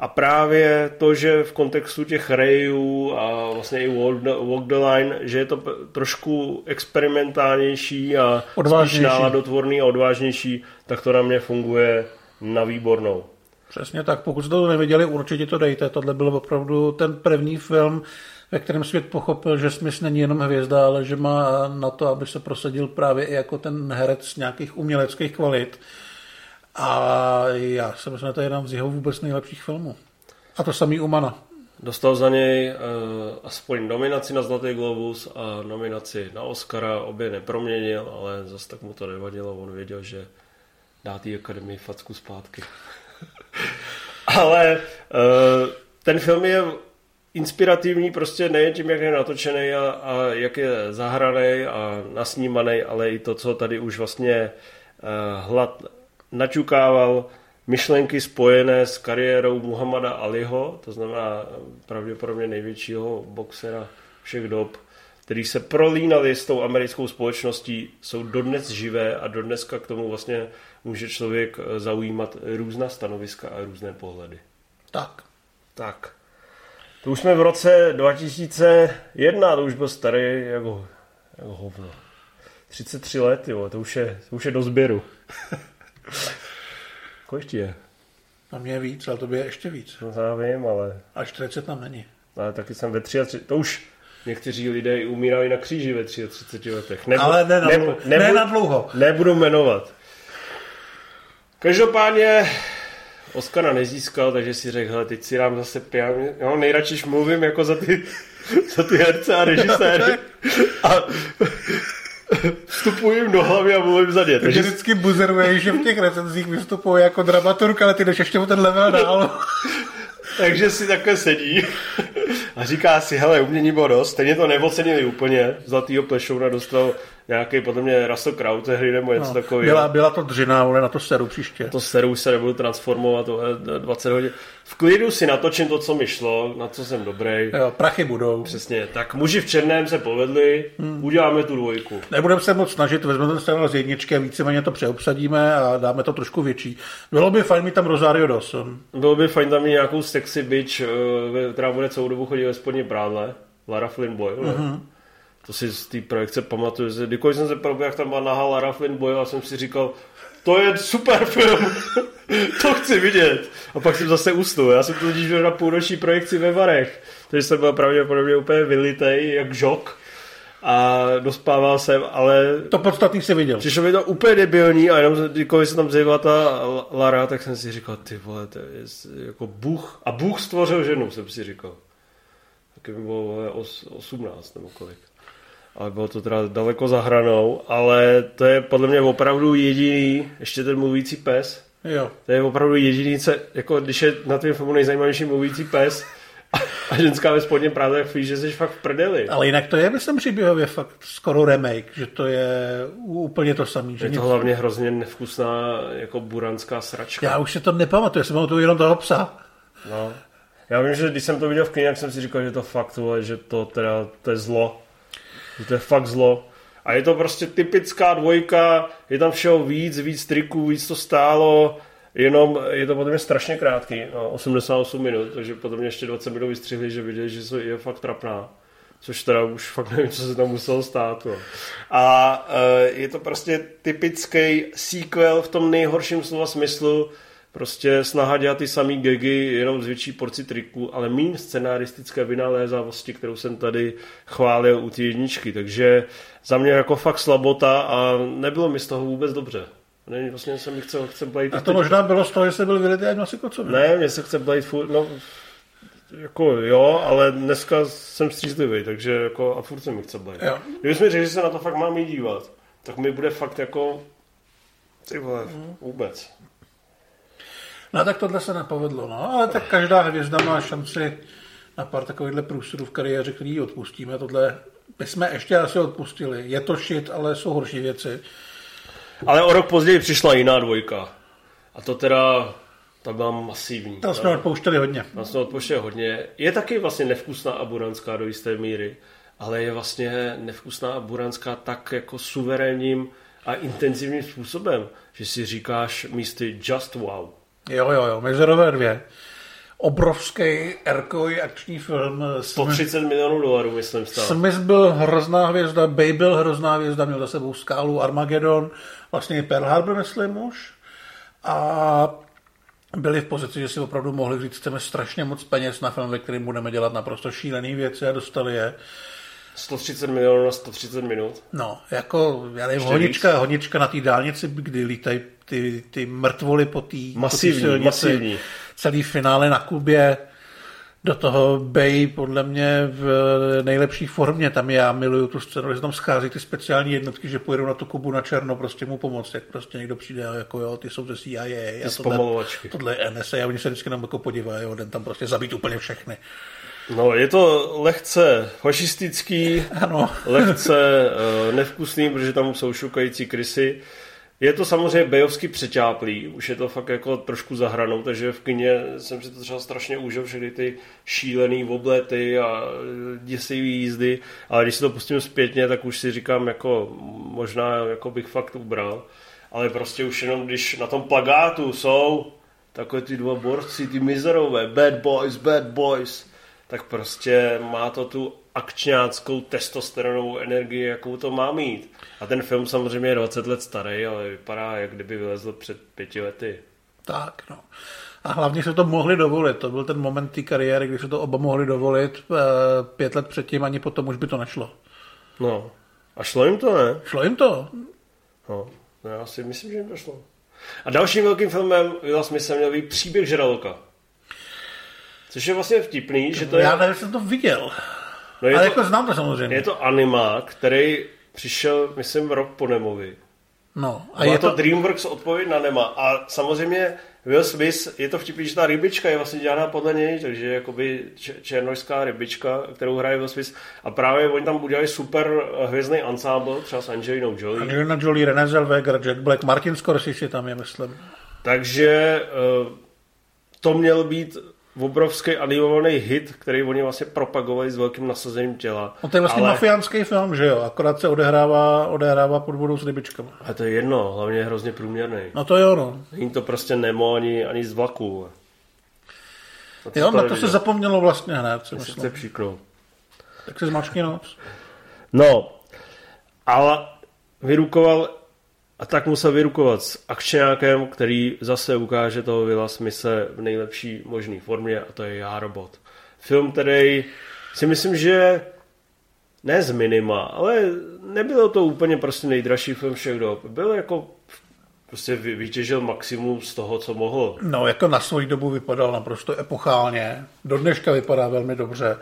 a právě to, že v kontextu těch rejů a vlastně i walk the, line, že je to trošku experimentálnější a spíš náladotvorný a odvážnější, tak to na mě funguje na výbornou.
Přesně tak, pokud jste to neviděli, určitě to dejte. Tohle byl opravdu ten první film, ve kterém svět pochopil, že Smith není jenom hvězda, ale že má na to, aby se prosadil právě i jako ten herec nějakých uměleckých kvalit. A já si myslím, že to je jeden z jeho vůbec nejlepších filmů. A to samý Umana.
Dostal za něj uh, aspoň nominaci na Zlatý Globus a nominaci na Oscara. Obě neproměnil, ale zase tak mu to nevadilo. On věděl, že dá té akademii facku zpátky. [LAUGHS] ale uh, ten film je inspirativní prostě nejen tím, jak je natočený a, a jak je zahraný a nasnímaný, ale i to, co tady už vlastně uh, hlad načukával, myšlenky spojené s kariérou Muhammada Aliho, to znamená pravděpodobně největšího boxera všech dob, který se prolínali s tou americkou společností, jsou dodnes živé a dodneska k tomu vlastně může člověk eh, zaujímat různá stanoviska a různé pohledy.
Tak.
Tak. To už jsme v roce 2001, to už byl starý jako, jako hovno. 33 let, jo, to už je, to už je do sběru. [LAUGHS] Kolik ti je?
Na mě je víc, ale to je ještě víc.
No já vím, ale...
A 40 tam není.
Ale taky jsem ve 33, to už někteří lidé umírají na kříži ve 33 letech.
Nebu, ale ne na, nebu, dlouho. Nebu, ne na dlouho.
Nebudu jmenovat. Každopádně Oskara nezískal, takže si řekl, hele, teď si dám zase pijan. Jo, nejradši mluvím jako za ty, [LAUGHS] za ty herce a režiséry. [LAUGHS] A vstupuji jim do hlavy a mluvím za ně.
Takže vždycky buzeruješ, že v těch recenzích vystupují jako dramaturg, ale ty jdeš ještě o ten level dál. [LAUGHS]
Takže si takhle sedí a říká si, hele, umění bylo dost, stejně to neocenili úplně. Zlatýho plešouna dostal nějaký podle mě Russell Kraut hry nebo něco no, takového.
Byla, byla to dřina, ale na to seru příště.
To seru se nebudu transformovat, to 20 hodin. V klidu si natočím to, co mi šlo, na co jsem dobrý.
Jo, prachy budou.
Přesně, tak muži v černém se povedli, hmm. uděláme tu dvojku.
Nebudeme se moc snažit, vezmeme ten scénář z jedničky a víceméně to přeobsadíme a dáme to trošku větší. Bylo by fajn mít tam Rosario Dawson.
Bylo by fajn tam mít nějakou sexy bitch, eh, která bude celou dobu chodit ve spodní prádle. Lara Flynn Boyle, mm-hmm. To si z té projekce pamatuju. Kdykoliv jsem se proběhl, jak tam byla nahá Lara Flynn Boyle a jsem si říkal, to je super film, [LAUGHS] to chci vidět. A pak jsem zase usnul. Já jsem totiž byl na půlnoční projekci ve Varech, takže jsem byl pravděpodobně úplně vylitej, jak žok a dospával jsem, ale...
To podstatný si viděl.
Přišlo mi to úplně debilní a jenom když se tam zjevila ta Lara, tak jsem si říkal, ty vole, to je jako Bůh. A Bůh stvořil ženu, jsem si říkal. Taky mi bylo 18 nebo kolik ale bylo to teda daleko za hranou, ale to je podle mě opravdu jediný, ještě ten mluvící pes,
jo.
to je opravdu jediný, co, jako když je na tvém filmu nejzajímavější mluvící pes a ženská ve spodním práze, tak víš, že jsi fakt v prdeli.
Ale jinak to je, myslím, příběhově fakt skoro remake, že to je úplně to samé.
Je to hlavně hrozně nevkusná jako buranská sračka.
Já už se to nepamatuju, já jsem to jenom toho psa.
No. Já vím, že když jsem to viděl v kyně, tak jsem si říkal, že to fakt, že to teda, to je zlo že to je fakt zlo. A je to prostě typická dvojka, je tam všeho víc, víc triků, víc to stálo, jenom je to potom strašně krátký, no, 88 minut, takže potom mě ještě 20 minut vystřihli, že viděli, že je fakt trapná. Což teda už fakt nevím, co se tam muselo stát. No. A uh, je to prostě typický sequel v tom nejhorším slova smyslu, prostě snaha dělat ty samý gagy, jenom z větší porci triků, ale méně scenaristické vynalézavosti, kterou jsem tady chválil u té jedničky. Takže za mě jako fakt slabota a nebylo mi z toho vůbec dobře. Ne, vlastně jsem mi chcel, chce
Blade... A to možná bylo z toho, že jsi byl vylitý až na kocovi.
Ne, mě se chce Blade furt, no, jako jo, ale dneska jsem střízlivý, takže jako a furt se mi chce Blade. Jo. Kdybys mi řekl, že se na to fakt mám jít dívat, tak mi bude fakt jako ty vole, mm. vůbec.
No tak tohle se nepovedlo, no, ale tak každá hvězda má šanci na pár takovýchhle průsudů v kariéře, který odpustíme. Tohle bychom ještě asi odpustili. Je to shit, ale jsou horší věci.
Ale o rok později přišla jiná dvojka. A to teda, ta byla masivní.
Tam jsme odpouštěli hodně.
Tam jsme odpouštěli hodně. Je taky vlastně nevkusná a buranská do jisté míry, ale je vlastně nevkusná a buranská tak jako suverénním a intenzivním způsobem, že si říkáš místy just wow.
Jo, jo, jo, Mezerové dvě. Obrovský erkový akční film.
130 milionů dolarů, myslím, stál.
Smith byl hrozná hvězda, Bay byl hrozná hvězda, měl za sebou skálu Armageddon, vlastně Pearl Harbor, myslím už. A byli v pozici, že si opravdu mohli říct, chceme strašně moc peněz na film, ve kterém budeme dělat naprosto šílené věci a dostali je.
130 milionů na 130 minut.
No, jako, já nevím, honička, honička na té dálnici, kdy lítají ty, ty mrtvoly po té
masivní,
silnici,
masivní.
celý finále na Kubě, do toho Bay podle mě v nejlepší formě. Tam já miluju tu scénu, že tam schází ty speciální jednotky, že pojedou na tu Kubu na černo prostě mu pomoct, jak prostě někdo přijde a jako jo, ty jsou ze CIA
ty
a tohle, tohle je NSA a oni se vždycky nám jako podívají, jo, den tam prostě zabít úplně všechny.
No, je to lehce fašistický,
ano.
lehce uh, nevkusný, protože tam jsou šukající krysy. Je to samozřejmě bejovsky přeťáplý, už je to fakt jako trošku zahranou, takže v kině jsem si to třeba strašně užil, všechny ty šílený oblety a děsivý jízdy, ale když si to pustím zpětně, tak už si říkám, jako možná jako bych fakt ubral, ale prostě už jenom když na tom plagátu jsou takové ty dva borci, ty mizerové, bad boys, bad boys, tak prostě má to tu akčňáckou testosteronovou energii, jakou to má mít. A ten film samozřejmě je 20 let starý, ale vypadá, jak kdyby vylezl před pěti lety.
Tak, no. A hlavně se to mohli dovolit. To byl ten moment té kariéry, kdy se to oba mohli dovolit. Eh, pět let předtím ani potom už by to nešlo.
No. A šlo jim to, ne?
Šlo jim to.
No, já si myslím, že jim to šlo. A dalším velkým filmem Willa Smitha měl být Příběh žraloka. Což je vlastně vtipný, že to
Já
je...
nevím, jsem to viděl.
No je
Ale
to,
jako znám to samozřejmě.
je to anima, který přišel, myslím, rok po Nemovi.
No, a
A
je
to
to...
DreamWorks odpověď na Nema. A samozřejmě Will Smith, je to vtipný, že ta rybička je vlastně dělaná podle něj, takže je jakoby černožská rybička, kterou hraje Will Smith. A právě oni tam udělali super hvězdný ensemble, třeba s Angelinou Jolie.
Angelina Jolie, Renée Zellweger, Jack Black, Martin Scorsese tam je, myslím.
Takže eh, to měl být obrovský animovaný hit, který oni vlastně propagovali s velkým nasazením těla.
No to je vlastně
ale,
mafiánský film, že jo? Akorát se odehrává, odehrává pod vodou s rybičkama.
ale to je jedno, hlavně je hrozně průměrný.
No to jo, no.
Není to prostě Nemo ani, ani z vlaku. A co
Jo, na to se zapomnělo vlastně hned, si myslím.
chce příknout.
Tak si zmačkni nos.
No, ale vyrukoval a tak musel vyrukovat s akčňákem, který zase ukáže toho Vila Smise v nejlepší možné formě a to je Já robot. Film, který si myslím, že ne z minima, ale nebylo to úplně prostě nejdražší film všech dob. Byl jako prostě vy- vytěžil maximum z toho, co mohl.
No, jako na svoji dobu vypadal naprosto epochálně. Do dneška vypadá velmi dobře.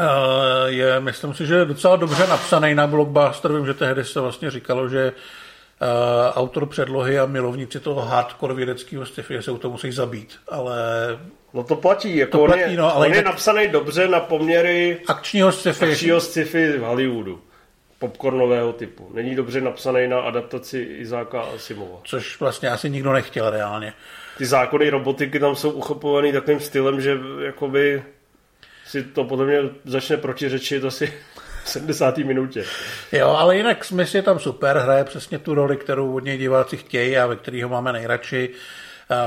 Eh, Je, myslím si, že je docela dobře napsaný na blockbuster. Vím, že tehdy se vlastně říkalo, že eh, autor předlohy a milovníci toho hardcore vědeckého sci-fi se u toho musí zabít. Ale
No to platí, jako
To
on,
platí,
je,
no, ale
on je napsaný dobře na poměry
akčního sci-fi...
akčního sci-fi v Hollywoodu. Popcornového typu. Není dobře napsaný na adaptaci Izáka Asimova.
Což vlastně asi nikdo nechtěl reálně.
Ty zákony robotiky tam jsou uchopovaný takovým stylem, že jakoby si to podle mě začne protiřečit asi v 70. minutě.
Jo, ale jinak Smith je tam super, hraje přesně tu roli, kterou od něj diváci chtějí a ve kterého máme nejradši.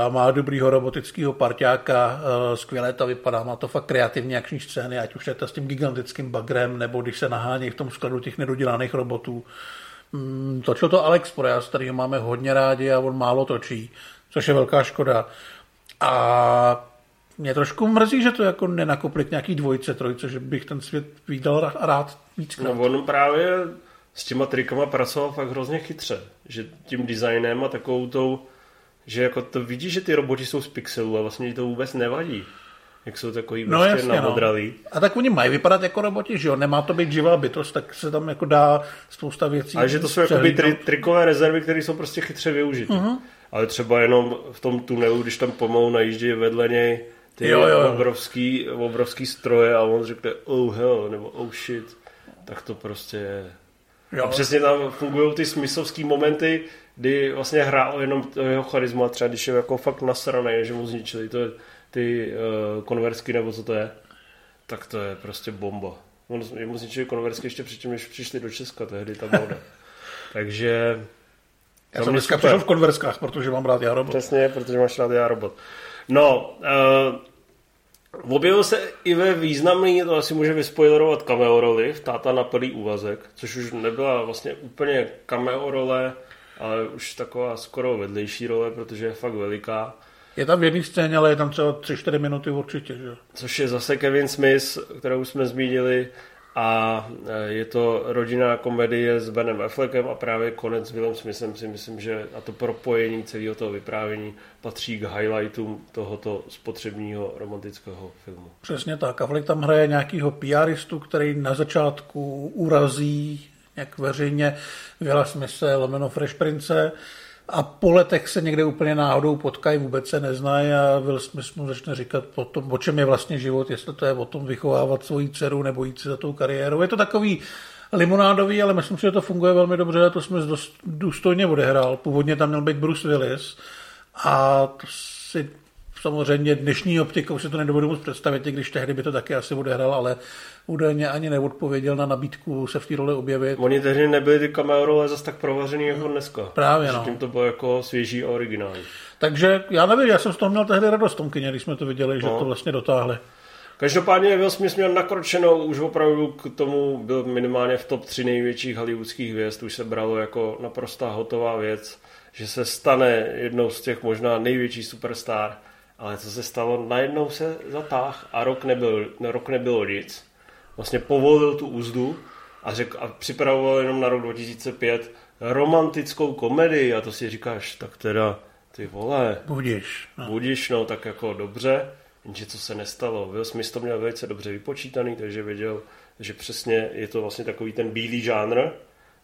Má dobrýho robotického parťáka, eh, skvěle to vypadá, má to fakt kreativní akční scény, ať už je to s tím gigantickým bagrem, nebo když se nahání v tom skladu těch nedodělaných robotů. Mm, Točil to Alex Projas, kterýho máme hodně rádi a on málo točí, což je velká škoda. A mě trošku mrzí, že to jako nenakopli k nějaký dvojce, trojce, že bych ten svět viděl rád víckrát.
No on právě s těma trikama pracoval fakt hrozně chytře. Že tím designem a takovou tou, že jako to vidíš, že ty roboti jsou z pixelů a vlastně to vůbec nevadí. Jak jsou takový
No
prostě
jasně, no. A tak oni mají vypadat jako roboti, že jo? Nemá to být živá bytost, tak se tam jako dá spousta věcí.
Ale že to jsou jakoby tri, trikové rezervy, které jsou prostě chytře využity. Uh-huh. Ale třeba jenom v tom tunelu, když tam pomalu najíždí vedle něj ty
Jo, jo.
Obrovský, obrovský stroje a on řekne oh hell, nebo oh shit, tak to prostě je.
Jo.
A přesně tam fungují ty smyslovský momenty, kdy vlastně hrál jenom to jeho charisma, třeba když je jako fakt nasraný, že mu zničili to, ty uh, konversky nebo co to je, tak to je prostě bomba. On, mu zničili konversky ještě předtím, než přišli do Česka tehdy ta moda. [LAUGHS] Takže...
Já jsem dneska přišel v konverskách, protože mám rád já robot.
Přesně, protože máš rád já robot. No, uh, objevil se i ve významný, to asi může vyspoilerovat cameo roli v Táta na plný úvazek, což už nebyla vlastně úplně cameo role, ale už taková skoro vedlejší role, protože je fakt veliká.
Je tam v jedné scéně, ale je tam třeba 3-4 minuty určitě. Že?
Což je zase Kevin Smith, kterou jsme zmínili, a e, je to rodinná komedie s Benem Affleckem a právě konec s Willem Smithem si myslím, že a to propojení celého toho vyprávění patří k highlightům tohoto spotřebního romantického filmu.
Přesně tak. Affleck tam hraje nějakýho PRistu, který na začátku urazí jak veřejně Vila Smise, lomeno Fresh Prince a po letech se někde úplně náhodou potkají, vůbec se neznají a Will Smith mu začne říkat o, tom, o čem je vlastně život, jestli to je o tom vychovávat svoji dceru nebo jít si za tou kariérou. Je to takový limonádový, ale myslím si, že to funguje velmi dobře a to jsme dost důstojně odehrál. Původně tam měl být Bruce Willis a to si samozřejmě dnešní optikou si to nedovedu moc představit, i když tehdy by to taky asi odehrál, ale údajně ani neodpověděl na nabídku se v té roli objevit.
Oni tehdy nebyli ty cameo role zase tak provařený jako dneska.
Právě, no.
Tím to bylo jako svěží a originální.
Takže já nevím, já jsem z toho měl tehdy radost tom kyně, když jsme to viděli, no. že to vlastně dotáhli.
Každopádně Will Smith měl nakročenou už opravdu k tomu, byl minimálně v top 3 největších hollywoodských hvězd, už se bralo jako naprostá hotová věc, že se stane jednou z těch možná největší superstar. Ale co se stalo? Najednou se zatáh a rok nebyl, rok nebylo nic vlastně povolil tu úzdu a, řek, a připravoval jenom na rok 2005 romantickou komedii a to si říkáš, tak teda ty vole.
Budíš.
No. Budíš, no tak jako dobře, jenže co se nestalo. Will Smith to měl velice dobře vypočítaný, takže věděl, že přesně je to vlastně takový ten bílý žánr,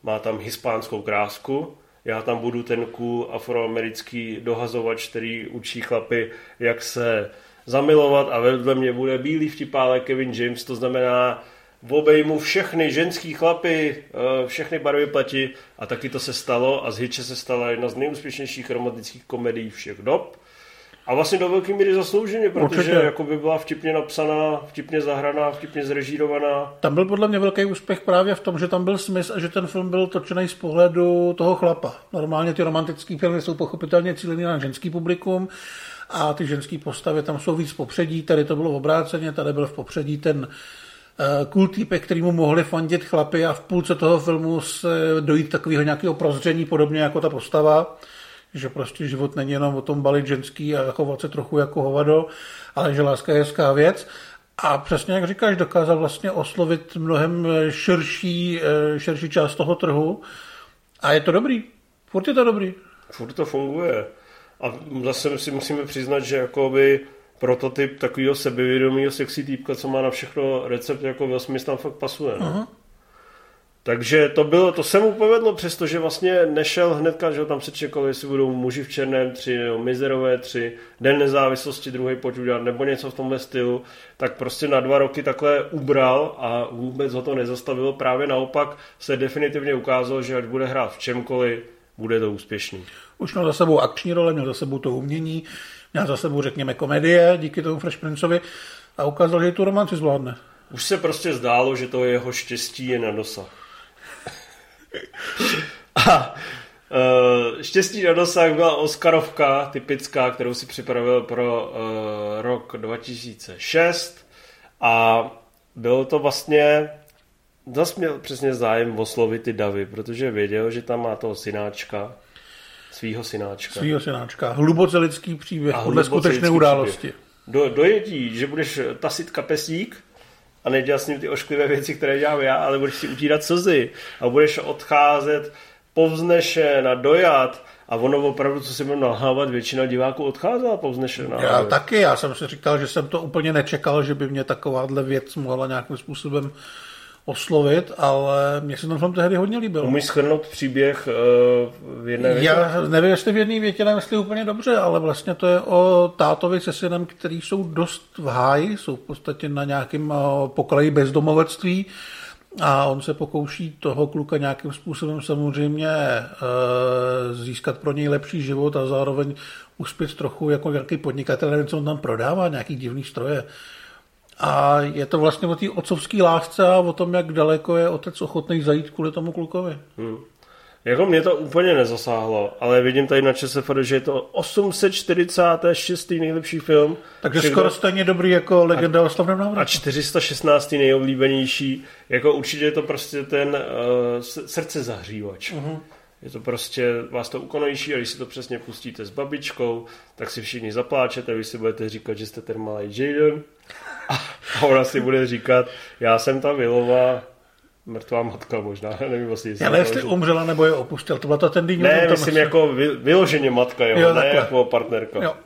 má tam hispánskou krásku, já tam budu ten cool afroamerický dohazovač, který učí chlapy, jak se zamilovat a vedle mě bude bílý vtipále Kevin James, to znamená v obejmu všechny ženský chlapy, eh, všechny barvy pleti a taky to se stalo a z Hitche se stala jedna z nejúspěšnějších romantických komedií všech dob. A vlastně do velké míry zaslouženě, protože jako by byla vtipně napsaná, vtipně zahraná, vtipně zrežírovaná.
Tam byl podle mě velký úspěch právě v tom, že tam byl smysl a že ten film byl točený z pohledu toho chlapa. Normálně ty romantické filmy jsou pochopitelně cílené na ženský publikum, a ty ženské postavy tam jsou víc v popředí, tady to bylo obráceně, tady byl v popředí ten cool týpek, který mu mohli fandit chlapy a v půlce toho filmu se dojít takového nějakého prozření, podobně jako ta postava, že prostě život není jenom o tom balit ženský a chovat se trochu jako hovado, ale že láska je hezká věc. A přesně jak říkáš, dokázal vlastně oslovit mnohem širší, eh, širší část toho trhu a je to dobrý. Furt je to dobrý.
Furt to funguje. A zase si musíme přiznat, že jakoby prototyp takového sebevědomého sexy týpka, co má na všechno recept, jako Will Smith tam fakt pasuje. No? Uh-huh. Takže to bylo, to se mu povedlo, přestože vlastně nešel hnedka, že tam se čekalo, jestli budou muži v černém tři, nebo mizerové tři, Den nezávislosti druhý udělat, nebo něco v tomhle stylu, tak prostě na dva roky takhle ubral a vůbec ho to nezastavilo. Právě naopak se definitivně ukázalo, že ať bude hrát v čemkoliv, bude to úspěšný.
Už měl za sebou akční role, měl za sebou to umění, měl za sebou, řekněme, komedie díky tomu Fresh Princeovi a ukázal, že tu romanci zvládne.
Už se prostě zdálo, že to jeho štěstí je na dosah. [LAUGHS] a uh, štěstí na dosah byla Oscarovka typická, kterou si připravil pro uh, rok 2006 a bylo to vlastně Zas měl přesně zájem oslovit ty davy, protože věděl, že tam má toho synáčka, svýho synáčka.
Svýho synáčka. Hluboce lidský příběh, a podle skutečné události.
Do, dojetí, že budeš tasit kapesník a nedělat s ním ty ošklivé věci, které dělám já, ale budeš si utírat slzy a budeš odcházet povznešen a dojat a ono opravdu, co si budeme nalhávat, většina diváků odcházela povznešená.
Já taky, já jsem si říkal, že jsem to úplně nečekal, že by mě takováhle věc mohla nějakým způsobem oslovit, ale mě se ten film tehdy hodně líbil.
Umíš schrnout příběh uh, v jedné větě?
Já nevím, jestli v jedné větě, nevím, jestli úplně dobře, ale vlastně to je o tátovi se synem, který jsou dost v háji, jsou v podstatě na nějakém uh, pokraji bezdomovectví a on se pokouší toho kluka nějakým způsobem samozřejmě uh, získat pro něj lepší život a zároveň uspět trochu jako nějaký podnikatel, nevím, co on tam prodává, nějaký divný stroje. A je to vlastně o té otcovské lásce a o tom, jak daleko je otec ochotný zajít kvůli tomu klukovi. Hmm.
Jako mě to úplně nezasáhlo, ale vidím tady na ČSFD, že je to 846. nejlepší film.
Takže Všechno... skoro stejně dobrý jako Legenda o slavném návratu.
A 416. nejoblíbenější. Jako určitě je to prostě ten uh, srdce zahřívač. Uh-huh. Je to prostě, vás to ukonejší a když si to přesně pustíte s babičkou, tak si všichni zapláčete, vy si budete říkat, že jste ten malý Jaden a ona si bude říkat, já jsem ta Vilová mrtvá matka možná, nevím vlastně.
Jestli Ale jestli umřela nebo je opustil, to byla ta ten
Ne, myslím myslím jako vy, vyloženě matka, jo, jo ne takhle. jako partnerka. Jo.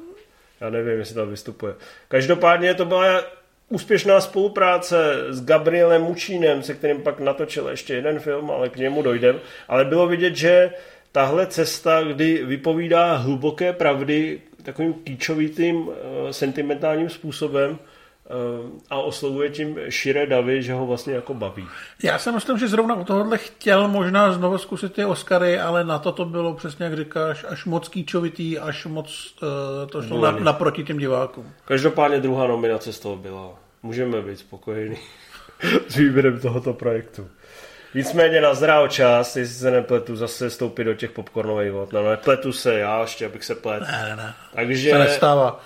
Já nevím, jestli tam vystupuje. Každopádně to byla úspěšná spolupráce s Gabrielem Mučínem, se kterým pak natočil ještě jeden film, ale k němu dojdem. Ale bylo vidět, že tahle cesta, kdy vypovídá hluboké pravdy takovým kýčovitým, eh, sentimentálním způsobem, a oslovuje tím širé davy, že ho vlastně jako baví.
Já si myslím, že zrovna u tohohle chtěl možná znovu zkusit ty Oscary, ale na to to bylo přesně, jak říkáš, až moc kýčovitý, až moc uh, to šlo na, naproti těm divákům.
Každopádně druhá nominace z toho byla. Můžeme být spokojení [LAUGHS] s výběrem tohoto projektu. Nicméně na zrál čas, jestli se nepletu, zase stoupit do těch popcornových vod. No, nepletu se já, ještě abych se plet.
Ne, ne, ne.
Takže...
To nestává.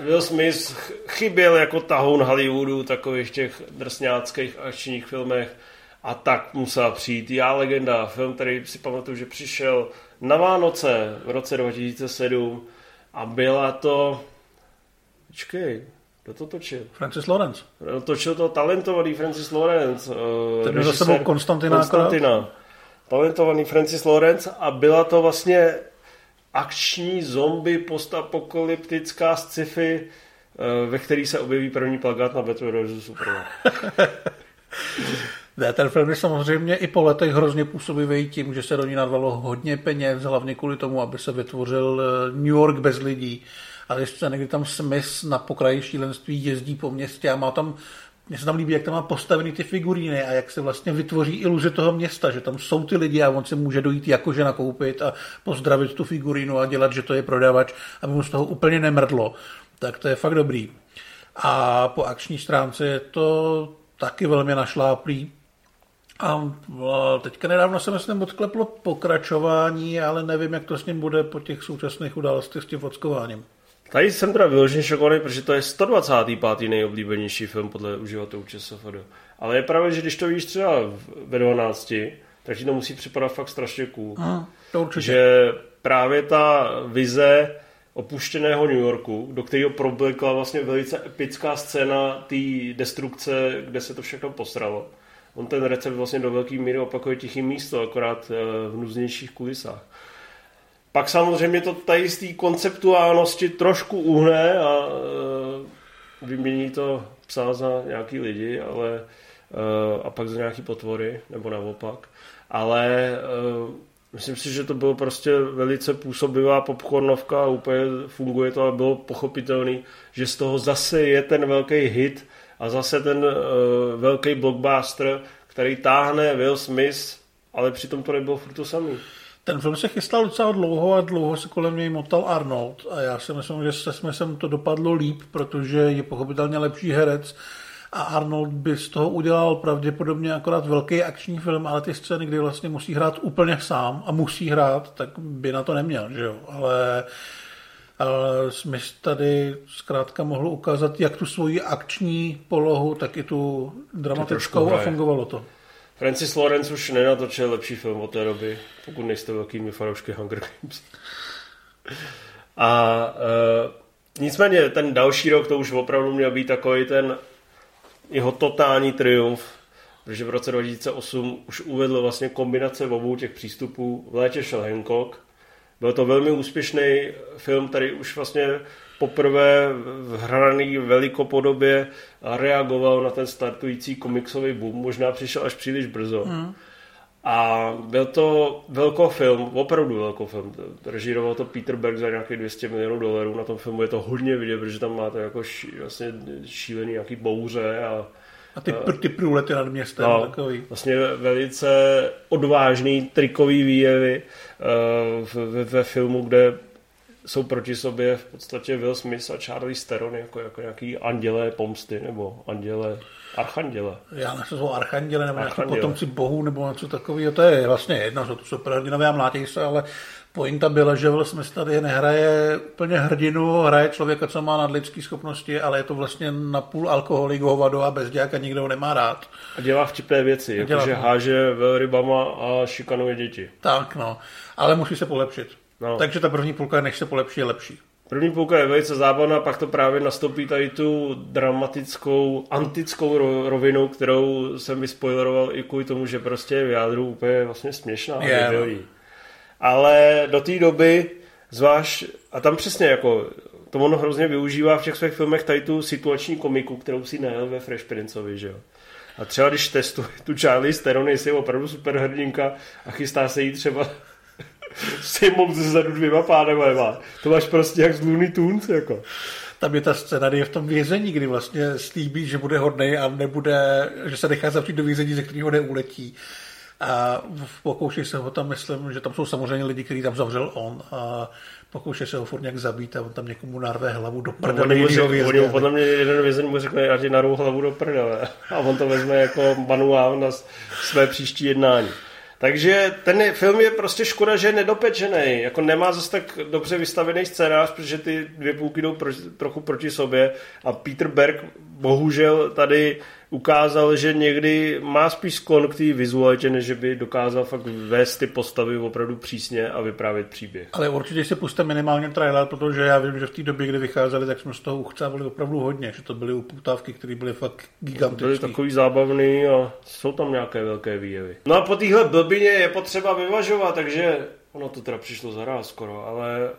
Will Smith chyběl jako tahoun Hollywoodu, takových těch drsňáckých akčních filmech a tak musela přijít Já legenda, film, který si pamatuju, že přišel na Vánoce v roce 2007 a byla to... Počkej, kdo to točil?
Francis Lawrence.
Točil to talentovaný Francis Lawrence.
Uh, Ten za sebou Konstantina.
Konstantina. Talentovaný Francis Lawrence a byla to vlastně akční zombie postapokalyptická sci-fi, uh, ve který se objeví první plagát na Batman vs. Superman. [LAUGHS]
Ne, ten film je samozřejmě i po letech hrozně působivý tím, že se do ní nadvalo hodně peněz, hlavně kvůli tomu, aby se vytvořil eh, New York bez lidí ale ještě někdy tam Smith na pokraji šílenství jezdí po městě a má tam mně se tam líbí, jak tam má postavený ty figuríny a jak se vlastně vytvoří iluze toho města, že tam jsou ty lidi a on si může dojít jakože nakoupit a pozdravit tu figurínu a dělat, že to je prodavač, aby mu z toho úplně nemrdlo. Tak to je fakt dobrý. A po akční stránce je to taky velmi našláplý. A teďka nedávno se myslím odkleplo pokračování, ale nevím, jak to s ním bude po těch současných událostech s tím vodskováním.
Tady jsem teda vyloženě šokovaný, protože to je 125. nejoblíbenější film podle uživatelů ČSFD. Ale je pravda, že když to víš třeba ve 12, tak ti to musí připadat fakt strašně cool.
Aha, to určitě.
Že právě ta vize opuštěného New Yorku, do kterého problikla vlastně velice epická scéna té destrukce, kde se to všechno posralo. On ten recept vlastně do velké míry opakuje tichý místo, akorát eh, v nuznějších kulisách. Pak samozřejmě to tady z té konceptuálnosti trošku uhne a e, vymění to psa za nějaký lidi, ale e, a pak za nějaký potvory, nebo naopak. Ale e, myslím si, že to bylo prostě velice působivá popcornovka a úplně funguje to a bylo pochopitelný, že z toho zase je ten velký hit a zase ten uh, velký blockbuster, který táhne Will Smith, ale přitom to nebylo furt to samý.
Ten film se chystal docela dlouho a dlouho se kolem něj motal Arnold a já si myslím, že se smyslem to dopadlo líp, protože je pochopitelně lepší herec a Arnold by z toho udělal pravděpodobně akorát velký akční film, ale ty scény, kdy vlastně musí hrát úplně sám a musí hrát, tak by na to neměl, že jo, ale ale Smith tady zkrátka mohl ukázat jak tu svoji akční polohu, tak i tu dramatickou a fungovalo to.
Francis Lawrence už nenatočil lepší film od té doby, pokud nejste velkými fanoušky Hunger Games. A uh, nicméně ten další rok to už opravdu měl být takový ten jeho totální triumf, protože v roce 2008 už uvedl vlastně kombinace obou těch přístupů. V létě šel Hancock. Byl to velmi úspěšný film, který už vlastně poprvé v hraný velikopodobě reagoval na ten startující komiksový boom. Možná přišel až příliš brzo. Hmm. A byl to velký film, opravdu velký film. Režíroval to Peter Berg za nějakých 200 milionů dolarů. Na tom filmu je to hodně vidět, protože tam máte jako ší, vlastně šílený nějaký bouře a
a ty, a, ty průlety nad městem no, takový.
Vlastně velice odvážný trikový výjevy uh, ve, ve filmu, kde jsou proti sobě v podstatě Will Smith a Charlie Theron jako, jako nějaký andělé pomsty nebo andělé Archanděle.
Já nevím, jsou archanděle nebo nějaký
Archanděle.
potomci bohů nebo něco takového, to je vlastně jedno, jsou to superhrdinové a mlátějí se, ale pointa byla, že Will Smith tady nehraje úplně hrdinu, hraje člověka, co má nadlidské schopnosti, ale je to vlastně napůl alkoholik, hovado a bezděk a nikdo ho nemá rád.
A dělá vtipné věci, jakože háže velrybama a šikanuje děti.
Tak no, ale musí se polepšit.
No.
Takže ta první půlka, než se polepší, je lepší.
První půlka je velice zábavná, pak to právě nastoupí tady tu dramatickou, antickou ro- rovinu, kterou jsem vyspoileroval i kvůli tomu, že prostě je v jádru úplně vlastně směšná. a
Je, no.
Ale do té doby, zvlášť, a tam přesně jako, to ono hrozně využívá v těch svých filmech tady tu situační komiku, kterou si najel ve Fresh Princeovi, že jo. A třeba když testuje tu Charlie Theron, jestli je opravdu superhrdinka a chystá se jí třeba sejmout ze zadu dvěma pánama, to máš prostě jak z Looney Tunes, jako.
Tam je ta scéna, je v tom vězení, kdy vlastně slíbí, že bude hodnej a nebude, že se nechá zavřít do vězení, ze kterého neuletí. A pokouší se ho tam, myslím, že tam jsou samozřejmě lidi, kteří tam zavřel on a pokouší se ho furt nějak zabít a on tam někomu narve hlavu do prdele
Oni mu, podle mě jeden vězeň mu řekne, ti narvu hlavu do prdele. A on to vezme jako manuál na své příští jednání. Takže ten film je prostě škoda, že je nedopečený. Jako nemá zase tak dobře vystavený scénář, protože ty dvě půlky jdou pro, trochu proti sobě. A Peter Berg bohužel tady ukázal, že někdy má spíš sklon k té vizualitě, než že by dokázal fakt vést ty postavy opravdu přísně a vyprávět příběh.
Ale určitě si puste minimálně trailer, protože já vím, že v té době, kdy vycházeli, tak jsme z toho uchcávali opravdu hodně, že to byly upoutávky, které byly fakt
Byly
gigantické.
takový zábavný a jsou tam nějaké velké výjevy. No a po téhle blbině je potřeba vyvažovat, takže ono to teda přišlo zaraz skoro, ale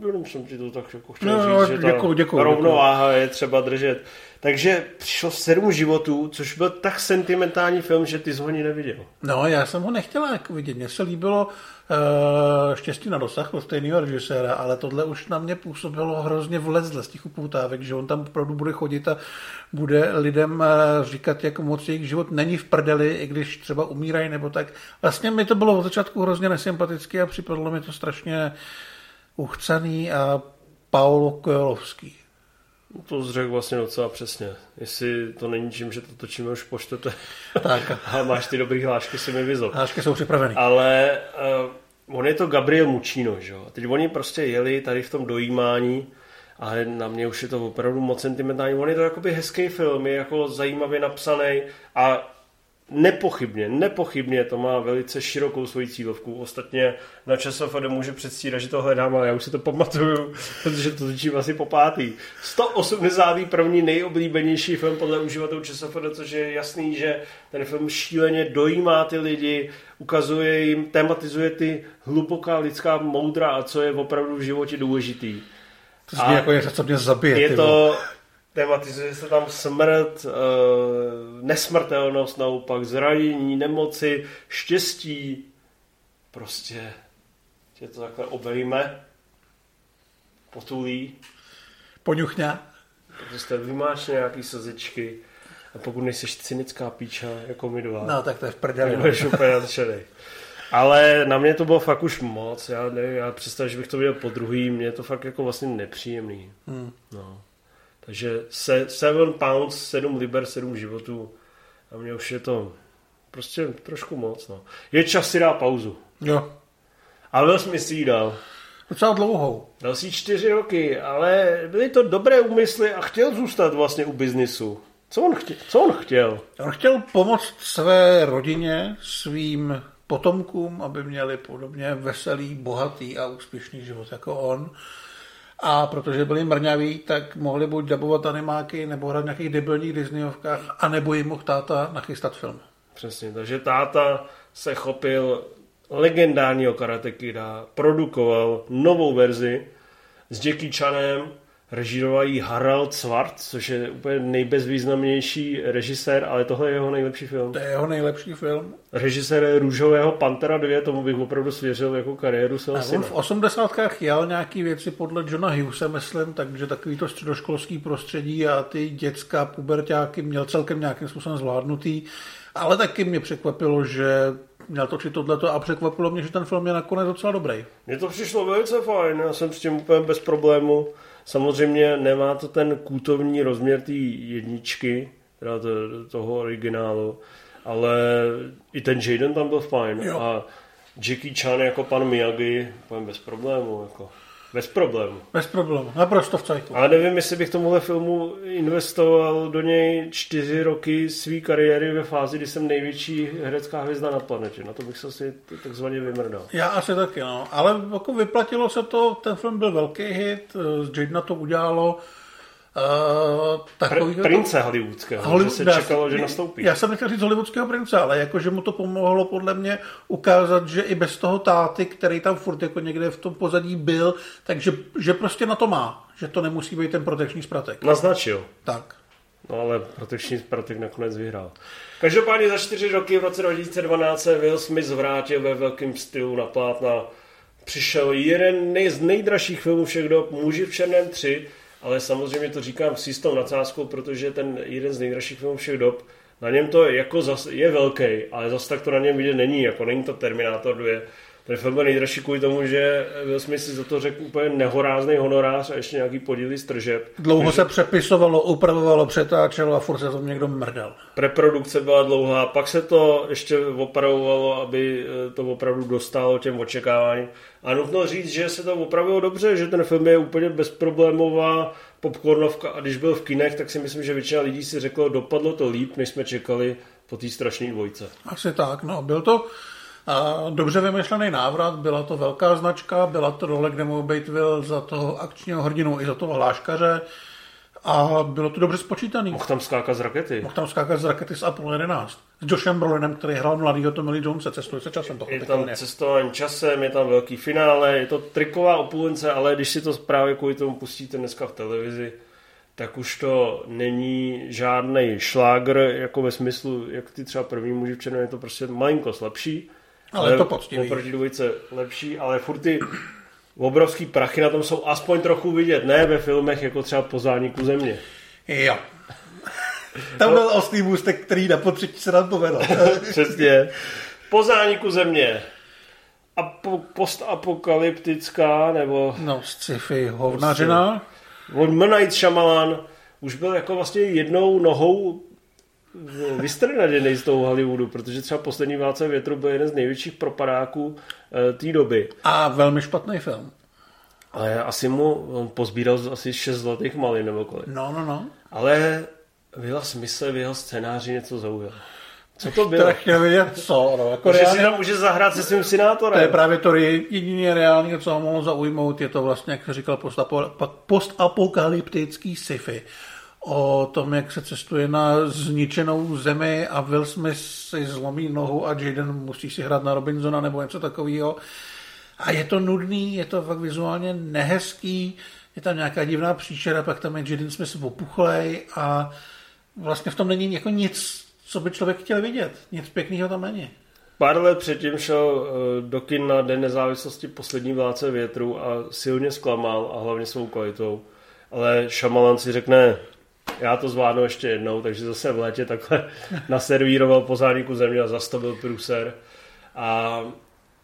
uh, jenom jsem ti to tak jako chtěl
No,
říct,
no,
že ta
děkuju, děkuju,
rovnováha je třeba držet. Takže přišlo sedm životů, což byl tak sentimentální film, že ty jsi ho ani neviděl.
No, já jsem ho nechtěla jako vidět. Mně se líbilo uh, Štěstí na dosah od stejného režiséra, ale tohle už na mě působilo hrozně vlezle z těch upoutávek, že on tam opravdu bude chodit a bude lidem uh, říkat, jak moc jejich život není v prdeli, i když třeba umírají nebo tak. Vlastně mi to bylo od začátku hrozně nesympatické a připadlo mi to strašně uchcaný a Paulo Kojelovský.
To zřekl vlastně docela přesně. Jestli to není tím, že to točíme už po čtvrté
Tak, [LAUGHS]
a máš ty dobrý hlášky, si mi vyzol.
hášky jsou připravený.
Ale uh, on je to Gabriel Muccino, že jo. Teď oni prostě jeli tady v tom dojímání, ale na mě už je to opravdu moc sentimentální. On je to jakoby hezký film, je jako zajímavě napsaný a nepochybně, nepochybně to má velice širokou svoji cílovku. Ostatně na časofd může předstírat, že to hledám, ale já už si to pamatuju, [LAUGHS] protože to točím asi po pátý. 181. nejoblíbenější film podle uživatelů ČSFD, což je jasný, že ten film šíleně dojímá ty lidi, ukazuje jim, tematizuje ty hluboká lidská moudra a co je opravdu v životě důležitý.
To zní jako něco, co mě zabije.
Je to, tematizuje se tam smrt, eh, nesmrtelnost naopak, zranění, nemoci, štěstí. Prostě tě to takhle obejme, potulí,
Poňuchňa.
prostě vymáš nějaký slzičky a pokud nejsi cynická píča jako my dva,
No, tak to je v prdeli.
budeš úplně nadšený. Ale na mě to bylo fakt už moc, já nevím, já představ, že bych to viděl po druhý, mě je to fakt jako vlastně nepříjemný.
Hmm.
No. Takže se, seven pounds, sedm liber, sedm životů a mě už je to prostě trošku moc. No. Je čas si dát pauzu.
Jo,
Ale byl jsem si ji dal.
docela dlouhou.
Dal si čtyři roky, ale byly to dobré úmysly a chtěl zůstat vlastně u biznisu. Co on chtěl? Co on chtěl?
On chtěl pomoct své rodině, svým potomkům, aby měli podobně veselý, bohatý a úspěšný život jako on. A protože byli mrňaví, tak mohli buď dabovat animáky, nebo hrát v nějakých debilních Disneyovkách, anebo jim mohl táta nachystat film.
Přesně, takže táta se chopil legendárního Karate Kida, produkoval novou verzi s Jackie Chanem, režíroval ji Harald Svart, což je úplně nejbezvýznamnější režisér, ale tohle je jeho nejlepší film.
To je jeho nejlepší film.
Režisér Růžového Pantera 2, tomu bych opravdu svěřil jako kariéru svého
A on
syna.
v osmdesátkách jel nějaký věci podle Johna Hughese, myslím, takže takový to středoškolský prostředí a ty dětská pubertáky měl celkem nějakým způsobem zvládnutý, ale taky mě překvapilo, že měl točit tohleto a překvapilo mě, že ten film je nakonec docela dobrý.
Mně to přišlo velice fajn, já jsem s tím úplně bez problému. Samozřejmě nemá to ten kultovní rozměr té jedničky, teda to, toho originálu, ale i ten Jaden tam byl fajn
Jo.
a Jackie Chan jako pan Miyagi, povím bez problému, jako bez problému.
Bez problému, naprosto v cajku.
Ale nevím, jestli bych tomuhle filmu investoval do něj čtyři roky své kariéry ve fázi, kdy jsem největší herecká hvězda na planetě. Na to bych se asi takzvaně vymrdal.
Já asi taky, no. Ale jako vyplatilo se to, ten film byl velký hit, z Jadena to udělalo uh, takový...
Pr- prince hollywoodského,
Hollywood-
že se
já-
čekalo, že nastoupí.
Já jsem nechtěl říct hollywoodského prince, ale jakože mu to pomohlo podle mě ukázat, že i bez toho táty, který tam furt jako někde v tom pozadí byl, takže že prostě na to má, že to nemusí být ten protekční spratek.
Naznačil.
Tak.
No ale protekční Spartak nakonec vyhrál. Každopádně za čtyři roky v roce 2012 se Will Smith vrátil ve velkém stylu na plátna. Přišel jeden nej, z nejdražších filmů všech dob, Muži v černém 3, ale samozřejmě to říkám s jistou nadsázkou, protože ten jeden z nejdražších filmů všech dob, na něm to jako zas, je velký, ale zase tak to na něm vidět není, jako není to Terminátor 2. Ten film byl nejdražší kvůli tomu, že Will Smith si za to řekl úplně nehorázný honorář a ještě nějaký podíly z tržeb.
Dlouho se přepisovalo, upravovalo, přetáčelo a furt se to někdo mrdal.
Preprodukce byla dlouhá, pak se to ještě opravovalo, aby eh, to opravdu dostalo těm očekáváním. A nutno říct, že se to opravilo dobře, že ten film je úplně bezproblémová popcornovka a když byl v kinech, tak si myslím, že většina lidí si řeklo, dopadlo to líp, než jsme čekali po té strašné dvojce.
Asi tak, no. Byl to dobře vymyšlený návrat, byla to velká značka, byla to role, kde mohl být Will za toho akčního hrdinu i za toho hláškaře a bylo to dobře spočítaný.
Mohl tam skákat z rakety.
Mohl tam skákat z rakety z Apollo 11. S Joshem Brolinem, který hrál mladýho Tommy Lee Jonese, cestuje se časem,
Je tam cestování časem, je tam velký finále, je to triková opulence, ale když si to právě kvůli tomu pustíte dneska v televizi, tak už to není žádný šlágr, jako ve smyslu, jak ty třeba první muži v je to prostě malinko slabší.
Ale je to poctivý.
Oproti dvojice lepší, ale furt ty obrovský prachy na tom jsou aspoň trochu vidět, ne ve filmech jako třeba po zániku země.
Jo. Tam byl oslý můstek, který na potřetí se nám povedl. [LAUGHS]
Přesně. Po zániku země. Apo, postapokalyptická, nebo
No, sci-fi hovnařina.
on M. Night Shyamalan už byl jako vlastně jednou nohou vystrnaděný z toho Hollywoodu, protože třeba poslední válce větru byl jeden z největších propadáků eh, té doby.
A velmi špatný film.
Ale asi mu on pozbíral asi 6 zlatých malin nebo kolik.
No, no, no.
Ale Vila Smysl v jeho scénáři něco zaujal. Co to bylo?
Teda chtěl vědět, co, no, jako
Že si tam může zahrát se svým
to je právě to jediné reálně, co ho mohlo zaujmout, je to vlastně, jak říkal, postapo- postapokalyptický sci-fi. O tom, jak se cestuje na zničenou zemi a Will Smith si zlomí nohu a Jaden musí si hrát na Robinsona nebo něco takového. A je to nudný, je to fakt vizuálně nehezký, je tam nějaká divná příšera, pak tam je Jaden Smith opuchlej a vlastně v tom není jako nic, co by člověk chtěl vidět. Nic pěkného tam není.
Pár let předtím šel eh, do kin na Den nezávislosti poslední vládce větru a silně zklamal a hlavně svou kvalitou. Ale Šamalan si řekne, já to zvládnu ještě jednou, takže zase v létě takhle [LAUGHS] naservíroval po zániku země a zastavil průser. A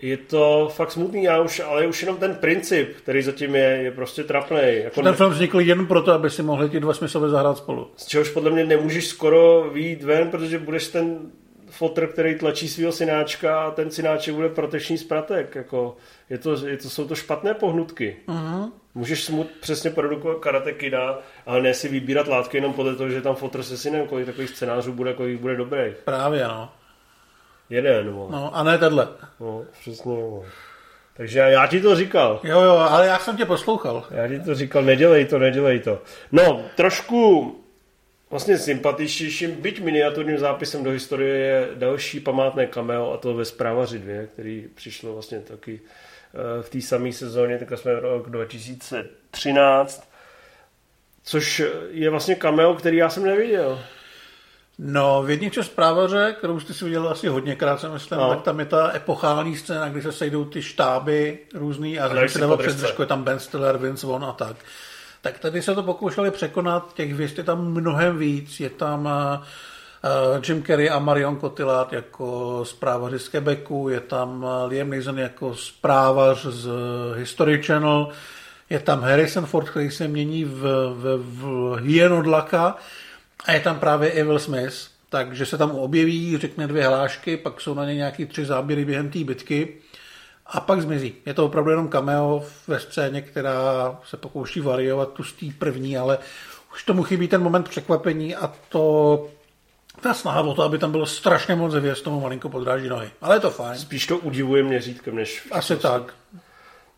je to fakt smutný, já už, ale už jenom ten princip, který zatím je, je prostě trapný. Jako
Ten film vznikl jen proto, aby si mohli ti dva smyslové zahrát spolu.
z čehož podle mě nemůžeš skoro výjít ven, protože budeš ten fotr, který tlačí svého synáčka a ten synáček bude proteční spratek. Jako, je to, je to, jsou to špatné pohnutky. Uh-huh. Můžeš mu přesně produkovat karate kida, ale ne si vybírat látky jenom podle toho, že tam fotr se synem, kolik takových scénářů bude, kolik bude dobrý.
Právě, no.
Jeden, no.
no a ne tenhle.
no přesně, no. Takže já, já ti to říkal.
Jo, jo, ale já jsem tě poslouchal.
Já ti to říkal, nedělej to, nedělej to. No, trošku vlastně sympatičtějším, byť miniaturním zápisem do historie je další památné cameo a to ve Zprávaři 2, který přišlo vlastně taky eh, v té samé sezóně, tak jsme rok 2013, což je vlastně cameo, který já jsem neviděl.
No, v jedničce zprávaře, kterou jste si viděl asi hodněkrát, jsem myslím,
No.
tak tam je ta epochální scéna, kdy se sejdou ty štáby různý a
si
se dávat je tam Ben Stiller, Vince Vaughn a tak. Tak tady se to pokoušeli překonat, těch hvězd je tam mnohem víc, je tam uh, Jim Carrey a Marion Cotillard jako zprávaři z Quebecu, je tam eh, Liam Neeson jako zprávař z History Channel, je tam Harrison Ford, který se mění v, v, v hyenodlaka, A je tam právě Will Smith, takže se tam objeví, řekne dvě hlášky, pak jsou na ně nějaký tři záběry během té bitky a pak zmizí. Je to opravdu jenom cameo ve scéně, která se pokouší variovat tu z té první, ale už tomu chybí ten moment překvapení a to ta snaha o to, aby tam bylo strašně moc hvězd, tomu malinko podráží nohy. Ale je to fajn.
Spíš to udivuje měřítkem, než...
Asi tak.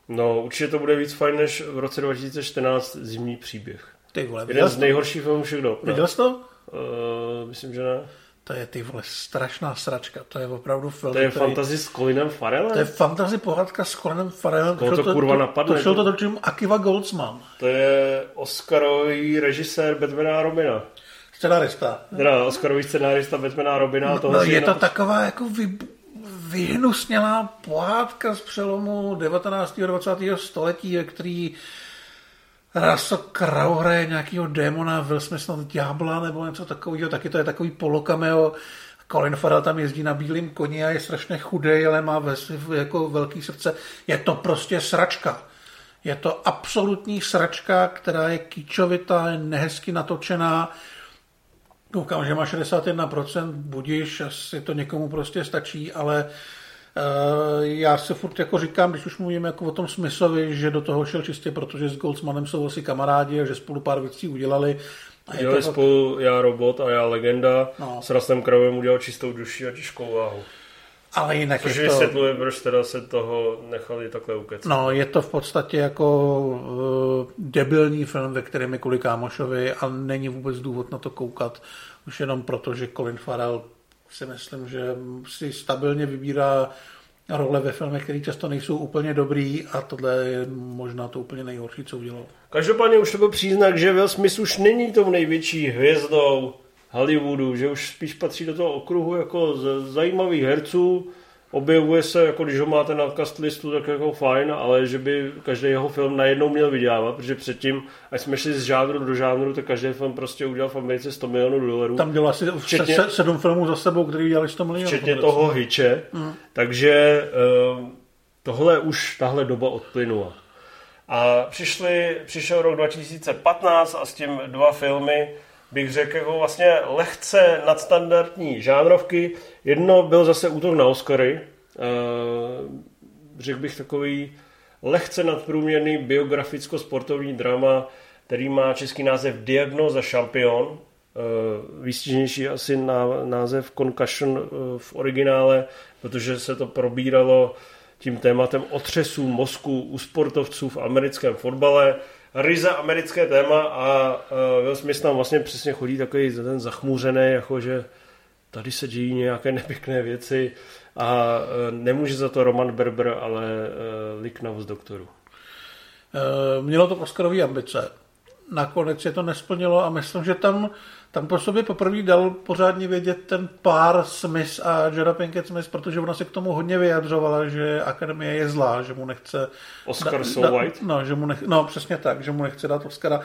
No, určitě to bude víc fajn, než v roce 2014 Zimní příběh.
Ty vole,
Jeden z nejhorších filmů všech dob.
Viděl jsi to?
Uh, myslím, že ne.
To je ty vole strašná sračka. To je opravdu film.
To je
který-
fantasy s Colinem Farrellem?
To je fantasy pohádka s Colinem Farrellem.
Koho to
Šel
kurva napadne,
To šel
to?
to dočím Akiva Goldsman.
To je Oscarový režisér Batmana a Robina.
Scenarista.
Teda Oscarový scenárista Batmana a Robina. a toho
No, je to
na-
taková jako vy, vyhnusnělá pohádka z přelomu 19. a 20. století, který Russell Crowe hraje nějakého démona, Will Smith snad ďábla nebo něco takového, taky to je takový polokameo. Colin Farrell tam jezdí na bílém koni a je strašně chudej, ale má ve, jako velký srdce. Je to prostě sračka. Je to absolutní sračka, která je kýčovitá, je nehezky natočená. Koukám, že má 61%, budíš, asi to někomu prostě stačí, ale uh, já si furt jako říkám, když už mluvím jako o tom Smithovi, že do toho šel čistě, protože s Goldsmanem jsou asi kamarádi a že spolu pár věcí udělali. A je
Dělali
to,
spolu Já robot a Já legenda.
No.
S Russellem Kravem udělal čistou duši a těžkou váhu.
ale jinak
Což
je to,
vysvětluje, proč teda se toho nechali takhle ukecat.
no, je to v podstatě jako uh, debilní film, ve kterém je kvůli kámošovi a není vůbec důvod na to koukat. Už jenom proto, že Colin Farrell si myslím, že si stabilně vybírá role ve filmech, které často nejsou úplně dobrý a tohle je možná to úplně nejhorší, co udělal.
Každopádně už to byl příznak, že Will Smith už není tou největší hvězdou Hollywoodu, že už spíš patří do toho okruhu jako z zajímavých herců, objevuje se, jako když ho máte na cast listu, tak jako fajn, ale že by každý jeho film najednou měl vydělávat, protože předtím, až jsme šli z žánru do žánru, tak každý film prostě udělal v Americe 100 milionů dolarů.
Tam dělal asi
Včetně-
se, sedm filmů za sebou, který dělali 100 milionů.
včetně toho hyče. Takže eh, tohle už, tahle doba odplynula. A přišli, přišel rok 2015 a s tím dva filmy, bych řekl, jako vlastně lehce nadstandardní žánrovky. Jedno byl zase útok na Oscary. Eh, řekl bych takový lehce nadprůměrný biograficko-sportovní drama, který má český název Diagnoza šampion. Eh, Výstižnější asi ná, název Concussion eh, v originále, protože se to probíralo tím tématem otřesů mozku u sportovců v americkém fotbale. Ryze americké téma a uh, Will Smith tam vlastně přesně chodí takový ten zachmůřený, jakože tady se dějí nějaké nepěkné věci a uh, nemůže za to Roman Berber, ale uh, Liknav z doktoru.
Eh, Mělo to Oscarový ambice. Nakonec se to nesplnilo a myslím, že tam, tam po sobě poprvé dal pořádně vědět ten pár Smith a Jada Pinkett Smith, protože ona se k tomu hodně vyjadřovala, že akademie je zlá, že mu nechce...
Oscar so white?
No, že mu nech, no, přesně tak, že mu nechce dát Oscara.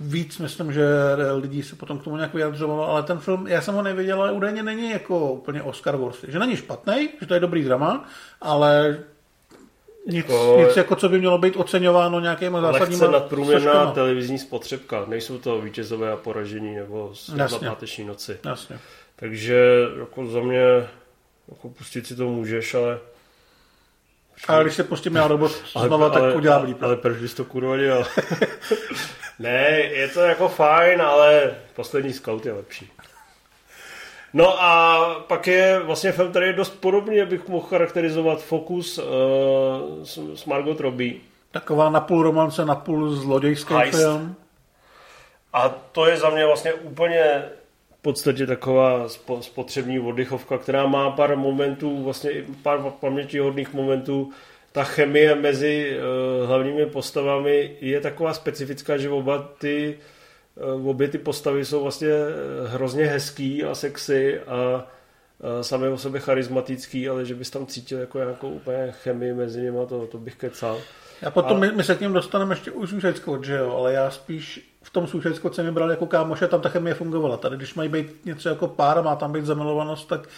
Víc myslím, že lidí se potom k tomu nějak vyjadřovalo, ale ten film, já jsem ho neviděl, ale údajně není jako úplně Oscar worthy. Že není špatný, že to je dobrý drama, ale nic,
Jako-
nic jako co by mělo být oceňováno nějakýma zásadníma
Lehce nadprůměrná
složkama.
televizní spotřebka. Nejsou to vítězové a poražení nebo
Jasně.
na páteční noci.
Jasně.
Takže jako za mě jako pustit si to můžeš, ale
Ale když se pustím já robot [LAUGHS] znova, tak udělám líp.
Ale proč bys to kurva dělal? [LAUGHS] ne, je to jako fajn, ale poslední scout je lepší. No a pak je vlastně film, který je dost podobný, abych mohl charakterizovat Focus uh, s, s Margot Robbie.
Taková napůl romance, napůl zlodějský
Heist.
film.
A to je za mě vlastně úplně v podstatě taková spo- spotřební oddychovka, která má pár momentů, vlastně i pár pamětihodných momentů. Ta chemie mezi uh, hlavními postavami je taková specifická, že oba ty, uh, obě ty postavy jsou vlastně eh, hrozně hezký a sexy a uh, sami o sobě charismatický, ale že bys tam cítil jako nějakou úplně chemii mezi nimi, to, to bych kecal.
A potom
A-
my, my, se k ním dostaneme ještě u Suicide Squad, že jo, ale já spíš v tom Suicide Squad jsem je bral jako kámoše, tam ta chemie fungovala. Tady, když mají být něco jako pár má tam být zamilovanost, tak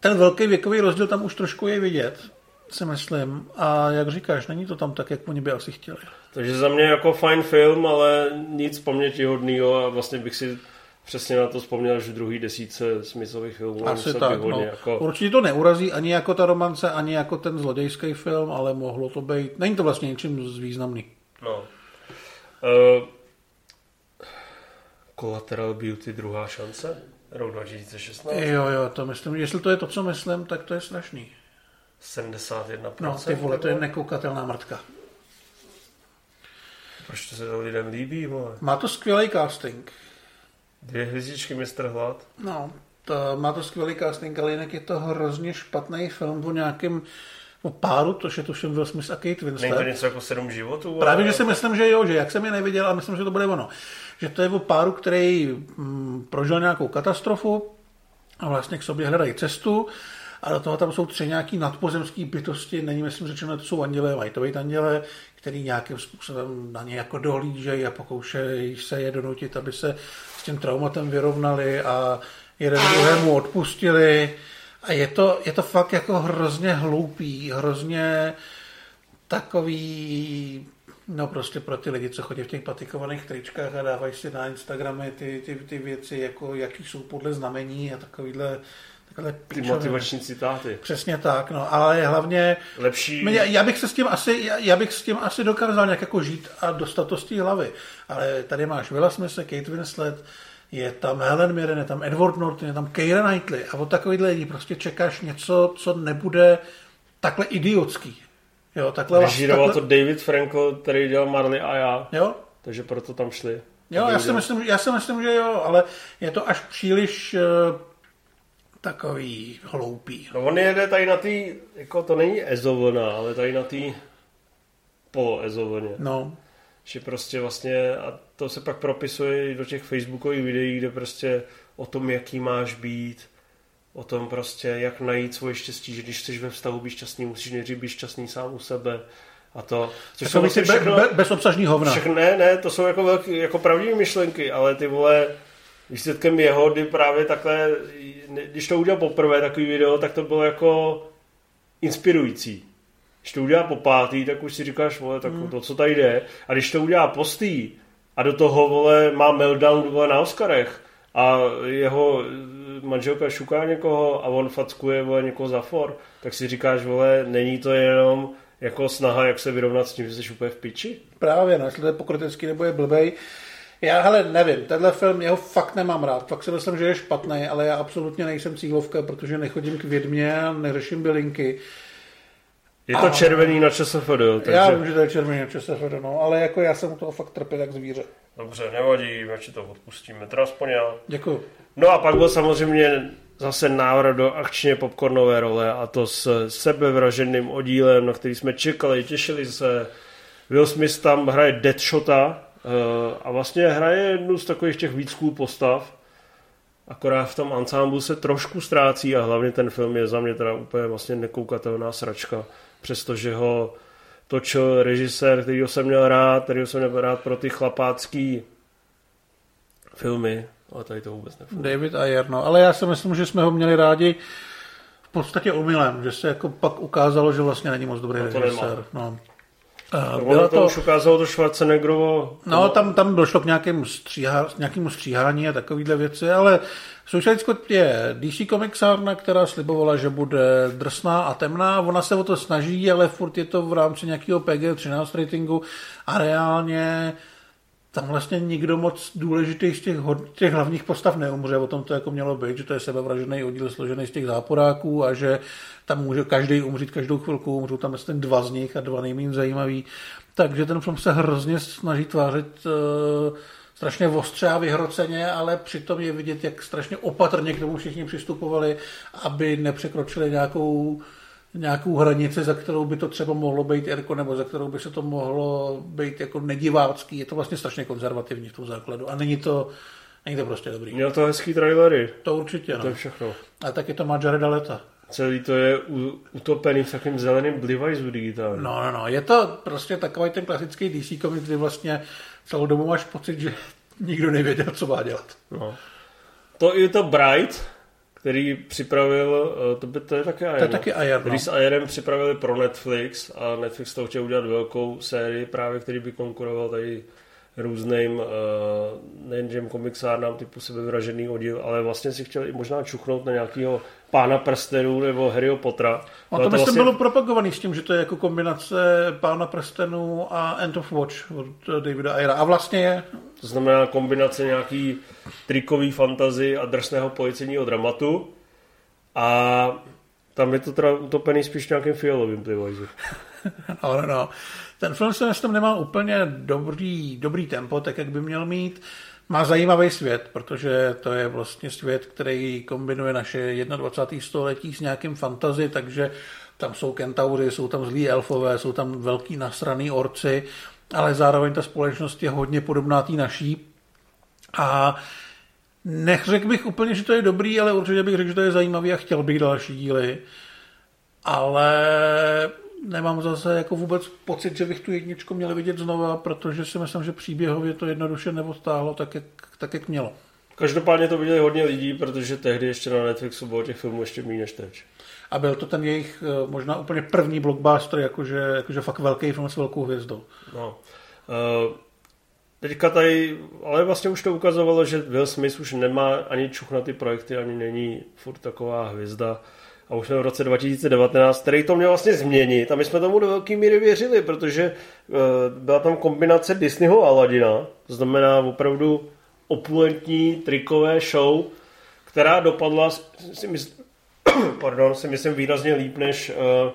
ten velký věkový rozdíl tam už trošku je vidět, si myslím. A jak říkáš, není to tam tak, jak oni by asi chtěli.
Takže za mě jako fajn film, ale nic pamětihodného a vlastně bych si přesně na to vzpomněl, že v druhý desíce smyslových filmů
Asi tak, no.
jako...
Určitě to neurazí ani jako ta romance, ani jako ten zlodějský film, ale mohlo to být, není to vlastně ničím významný.
No. Uh, Collateral Beauty druhá šance? Rok 2016?
Jo, jo, to myslím, jestli to je to, co myslím, tak to je strašný.
71%?
No, ty vole, to je nekoukatelná mrtka.
Proč to se to lidem líbí, vole?
Má to skvělý casting.
Dvě hvězdičky, mistr Hlad.
No, to, má to skvělý casting, ale jinak je to hrozně špatný film o nějakém o páru, to je tuším Will Smith a Kate Winslet.
Není to něco jako sedm životů?
Právě, že si myslím, že jo, že jak jsem je neviděl a myslím, že to bude ono. Že to je o páru, který mm, prožil nějakou katastrofu a vlastně k sobě hledají cestu a do toho tam jsou tři nějaký nadpozemské bytosti, není myslím řečeno, to jsou anděle, mají to být anděle, který nějakým způsobem na ně jako dohlížejí a pokoušejí se je donutit, aby se s tím traumatem vyrovnali a jeden druhému odpustili. A je to, je to fakt jako hrozně hloupý, hrozně takový, no prostě pro ty lidi, co chodí v těch patikovaných tričkách a dávají si na Instagramy ty, ty, ty věci, jako jaký jsou podle znamení a takovýhle, takhle
Ty
píčoviny.
motivační citáty.
Přesně tak, no, ale hlavně,
Lepší...
já, já, bych se s tím asi, já, já, bych s tím asi dokázal nějak jako žít a dostat to z té hlavy, ale tady máš Willa Smitha, Kate Winslet, je tam Helen Mirren, je tam Edward Norton, je tam Keira Knightley a od takovýchhle lidí prostě čekáš něco, co nebude takhle idiotský. Jo, takhle,
Režíroval
takhle,
to David Frankel, který dělal Marley a já,
jo,
takže proto tam šli.
jo, já si, myslím, já si myslím, že jo, ale je to až příliš uh, takový hloupý.
No on jede tady na té, jako to není ezovlna, ale tady na té poloezovlně.
No,
Že prostě vlastně, a to se pak propisuje i do těch facebookových videí, kde prostě o tom, jaký máš být, o tom prostě, jak najít svoje štěstí, že když chceš ve vztahu být šťastný, musíš nejdřív být šťastný sám u sebe a to. Což
to
vlastně
be, be, bezobsažný hovna.
všechno, ne, ne, to jsou jako velký, jako pravdivé myšlenky, ale ty vole, výsledkem jeho, kdy právě takhle, když to udělal poprvé takový video, tak to bylo jako inspirující. Když to udělá po pátý, tak už si říkáš, vole, tak
Hmm.
to, co tady jde. A když to udělá postý a do toho, vole, má meltdown, vole, na Oscarech a jeho eh, manželka šuká někoho a on fackuje, vole, někoho za for, tak si říkáš, vole, není to jenom jako snaha, jak se vyrovnat s tím, že jsi úplně v piči?
Právě, no, jestli to je pokrytecký nebo je blbej. Já, hele, nevím, tenhle film, jeho fakt nemám rád. Fakt si myslím, že je špatný, ale já absolutně nejsem cílovka, protože nechodím k vědmě a neřeším bylinky.
Je to
A-
červený na ČSFD, takže...
Já vím, že to je červený ČSFD, no, ale jako já jsem u toho fakt trpěl jak zvíře.
Dobře, nevadí, radši to odpustíme. Teda aspoň já.
Děkuju.
No a pak byl samozřejmě zase návrat do akčně popcornové role a to s sebevraženým oddílem, na který jsme čekali, těšili se. Will Smith tam hraje Deadshota a vlastně hraje jednu z takových těch víc cool postav. Akorát v tom ansámblu se trošku ztrácí a hlavně ten film je za mě teda úplně vlastně nekoukatelná sračka. Přestože ho točil režisér, kterýho jsem měl rád, kterýho jsem měl rád pro ty chlapácký filmy, ale tady to vůbec nefunguje.
David Ayer, no, ale já si myslím, že jsme ho měli rádi v podstatě omylem, že se jako pak ukázalo, že vlastně není moc dobrý
No
režisér. No. A
Ono
Byla
to
to,
už ukázalo to Schwarzeneggerovo.
No, tam, tam došlo k nějakému, stříhá, nějakému stříhání a takovýhle věci, ale Suicide je DC komiksárna, která slibovala, že bude drsná a temná. Ona se o to snaží, ale furt je to v rámci nějakého PG-13 ratingu a reálně tam vlastně nikdo moc důležitý z těch, těch hlavních postav neumře, o tom to jako mělo být, že to je sebevražený oddíl složený z těch záporáků a že tam může každý umřít každou chvilku, umřou tam myslím dva z nich a dva nejméně zajímavý. Takže ten film se hrozně snaží tvářit uh, strašně ostře a vyhroceně, ale přitom je vidět, jak strašně opatrně k tomu všichni přistupovali, aby nepřekročili nějakou nějakou hranici, za kterou by to třeba mohlo být Erko, nebo za kterou by se to mohlo být jako nedivácký. Je to vlastně strašně konzervativní v tom základu. A není to, není to prostě dobrý.
Měl to hezký trailery,
To určitě,
to je
no.
všechno.
A taky to má Jareda Leta.
Celý to je u, utopený v takovým zeleným device digitálním.
No, no, no. Je to prostě takový ten klasický DC komiks, kdy vlastně celou dobu máš pocit, že nikdo nevěděl, co má dělat.
No. To je to Bright, který připravil, eh, to, by, to je také Iron.
To je taky
Který
no.
s Ironem připravili pro Netflix a Netflix to chtěl udělat velkou sérii právě, který by konkuroval tady různým, uh, nejen těm komiksárnám typu sebevražený oddíl, ale vlastně si chtěl i možná čuchnout na nějakého pána prstenů nebo Harryho Pottera.
A to, to myslím vlastně... bylo propagovaný s tím, že to je jako kombinace pána prstenů a End of Watch od Davida Ayera. A vlastně je...
To znamená kombinace nějaký trikový fantazy a drsného policejního dramatu. A tam je to teda utopený spíš nějakým fialovým pivojzu.
no, no, no. Ten film se nemá úplně dobrý, dobrý tempo, tak jak by měl mít. Má zajímavý svět, protože to je vlastně svět, který kombinuje naše 21. století s nějakým fantazy, takže tam jsou kentaury, jsou tam zlí elfové, jsou tam velký nasraný orci, ale zároveň ta společnost je hodně podobná té naší. A Neřekl bych úplně, že to je dobrý, ale určitě bych řekl, že to je zajímavý a chtěl bych další díly. Ale nemám zase jako vůbec pocit, že bych tu jedničku měl vidět znova, protože si myslím, že příběhově to jednoduše neostálo tak, jak, tak, jak mělo.
Každopádně to viděli hodně lidí, protože tehdy ještě na Netflixu bylo těch filmů ještě méně než teď.
A byl to ten jejich eh, možná úplně první blockbuster, jakože, jakože fakt velký film s velkou hvězdou.
No. Uh, Teďka tady, ale vlastně už to ukazovalo, že Will Smith už nemá ani čuch na ty projekty, ani není furt taková hvězda. A už jsme v roce 2019, který to měl vlastně změnit. A my jsme tomu do velké míry věřili, protože uh, byla tam kombinace Disneyho a Aladina. To znamená opravdu opulentní trikové show, která dopadla, si, mysl, [COUGHS] pardon, si myslím výrazně líp než uh,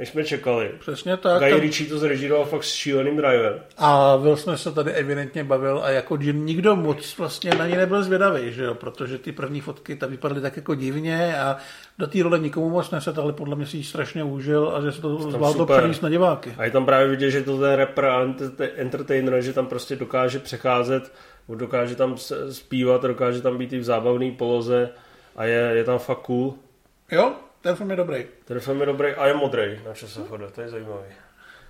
než jsme čekali.
Přesně tak.
Guy Ritchie to zrežíroval fakt s šíleným drivem.
A Will jsme se tady evidentně bavil a jako nikdo moc vlastně na ně nebyl zvědavý, že jo? protože ty první fotky tam vypadaly tak jako divně a do té role nikomu moc neset, ale podle mě si ji strašně užil a že se to zvládlo přenést na diváky.
A je tam právě vidět, že to ten rapper a entertainer, že tam prostě dokáže přecházet, dokáže tam zpívat, dokáže tam být i v zábavné poloze a je, je tam fakt cool.
Jo, ten film je dobrý.
Ten film je dobrý a je modrý na ČSFD, to je zajímavý.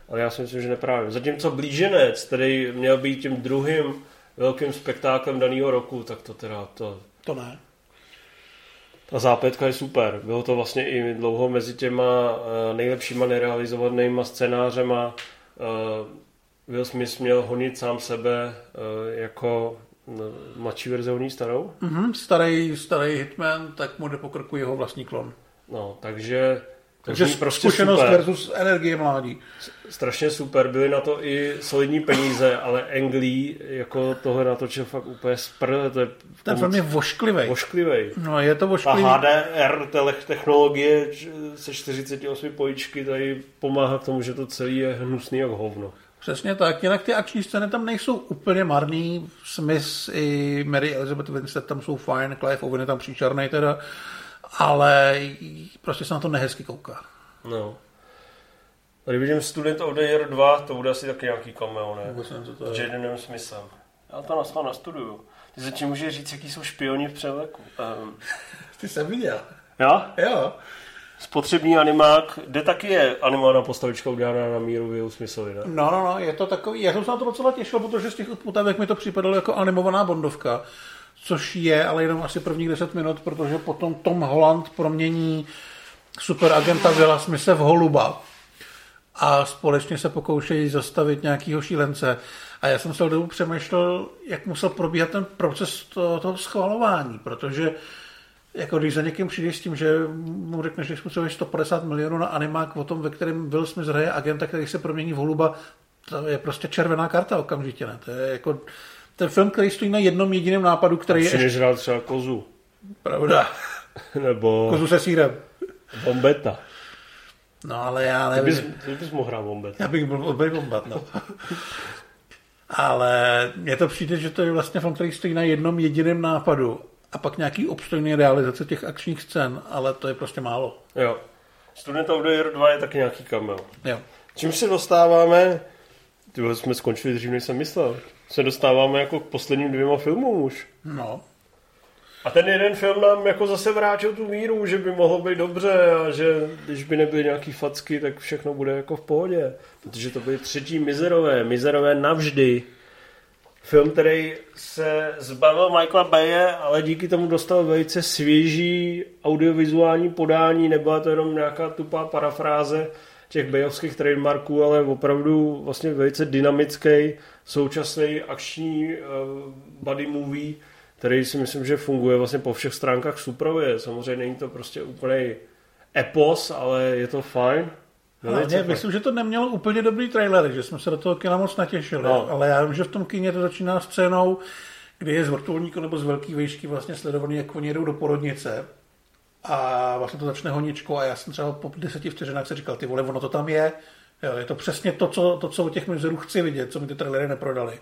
Ale já si myslím, že neprávě. Zatímco Blíženec, který měl být tím druhým velkým spektáklem daného roku, tak to teda to...
To ne.
Ta zápětka je super. Bylo to vlastně i dlouho mezi těma uh, nejlepšíma nerealizovanýma scénářema. Uh, Will Smith měl honit sám sebe uh, jako mladší verze starou?
Mm-hmm, starý, starý hitman, tak mu jde po krku jeho vlastní klon.
No, takže...
Takže prostě zkušenost super. versus energie mládí.
Strašně super, byly na to i solidní peníze, ale Anglí jako tohle natočil fakt úplně spr. To je
Ten film je vošklivý.
Vošklivý.
No, je to vošklivý.
Ta HDR technologie se 48 pojičky tady pomáhá k tomu, že to celé je hnusný jak hovno.
Přesně tak, jinak ty akční scény tam nejsou úplně marný. Smith i Mary Elizabeth Winstead tam jsou fajn, Clive Owen je tam příčarný teda ale prostě se na to nehezky kouká.
No. Tady vidím Student of the Year 2, to bude asi taky nějaký cameo, ne?
Vůbec nevím, co to
je. Jadenem Smithem. Já to na nastuduju. Ty zatím můžeš říct, jaký jsou špioni v převleku. Um. [LAUGHS]
Ty jsem viděl.
Jo?
Jo.
Spotřební animák, kde taky je animovaná postavička udělaná na míru Will Smithovi, ne?
No, no, no, je to takový, já jsem se na to docela těšil, protože z těch odpoutavek mi to připadalo jako animovaná bondovka což je ale jenom asi prvních 10 minut, protože potom Tom Holland promění superagenta Vila Smise v holuba a společně se pokoušejí zastavit nějakýho šílence. A já jsem se dobu přemýšlel, jak musel probíhat ten proces toho, toho schvalování, protože jako když za někým přijdeš s tím, že mu řekneš, že potřebuješ 150 milionů na animák o tom, ve kterém Will Smith hraje agenta, který se promění v holuba, to je prostě červená karta okamžitě. Ne? To je jako ten film, který stojí na jednom jediném nápadu, který
je... Ještě... třeba kozu.
Pravda. [LAUGHS]
Nebo...
Kozu se sírem.
Bombeta.
No ale já nevím.
Ty bys, ty bys mohl hrát bombet.
Já bych byl byl bombat, no. ale mně to přijde, že to je vlastně film, který stojí na jednom jediném nápadu a pak nějaký obstojný realizace těch akčních scén, ale to je prostě málo.
Jo. Student of the Year 2 je taky nějaký cameo.
Jo.
Čím se dostáváme, ty jsme skončili dřív, než jsem myslel se dostáváme jako k posledním dvěma filmům už.
No.
A ten jeden film nám jako zase vrátil tu míru, že by mohlo být dobře a že když by nebyly nějaký facky, tak všechno bude jako v pohodě. Protože to byly třetí Mizerové, Mizerové navždy. Film, který se zbavil Michaela Baye, ale díky tomu dostal velice svěží audiovizuální podání, nebyla to jenom nějaká tupá parafráze těch bejovských trademarků, ale opravdu vlastně velice dynamický, současný akční uh, buddy movie, který si myslím, že funguje vlastně po všech stránkách super. Samozřejmě není to prostě úplně epos, ale je to fajn.
Ne, myslím, že to nemělo úplně dobrý trailer, že jsme se do toho kina moc natěšili, no. ale já vím, že v tom kině to začíná scénou, kdy je z vrtulníku nebo z velké výšky vlastně sledovaný, jak oni jedou do porodnice a vlastně to začne honičkou a já jsem třeba po deseti vteřinách se říkal, ty vole, ono to tam je, jo, je to přesně to, co, to, co u těch mizerů chci vidět, co mi ty trailery neprodali.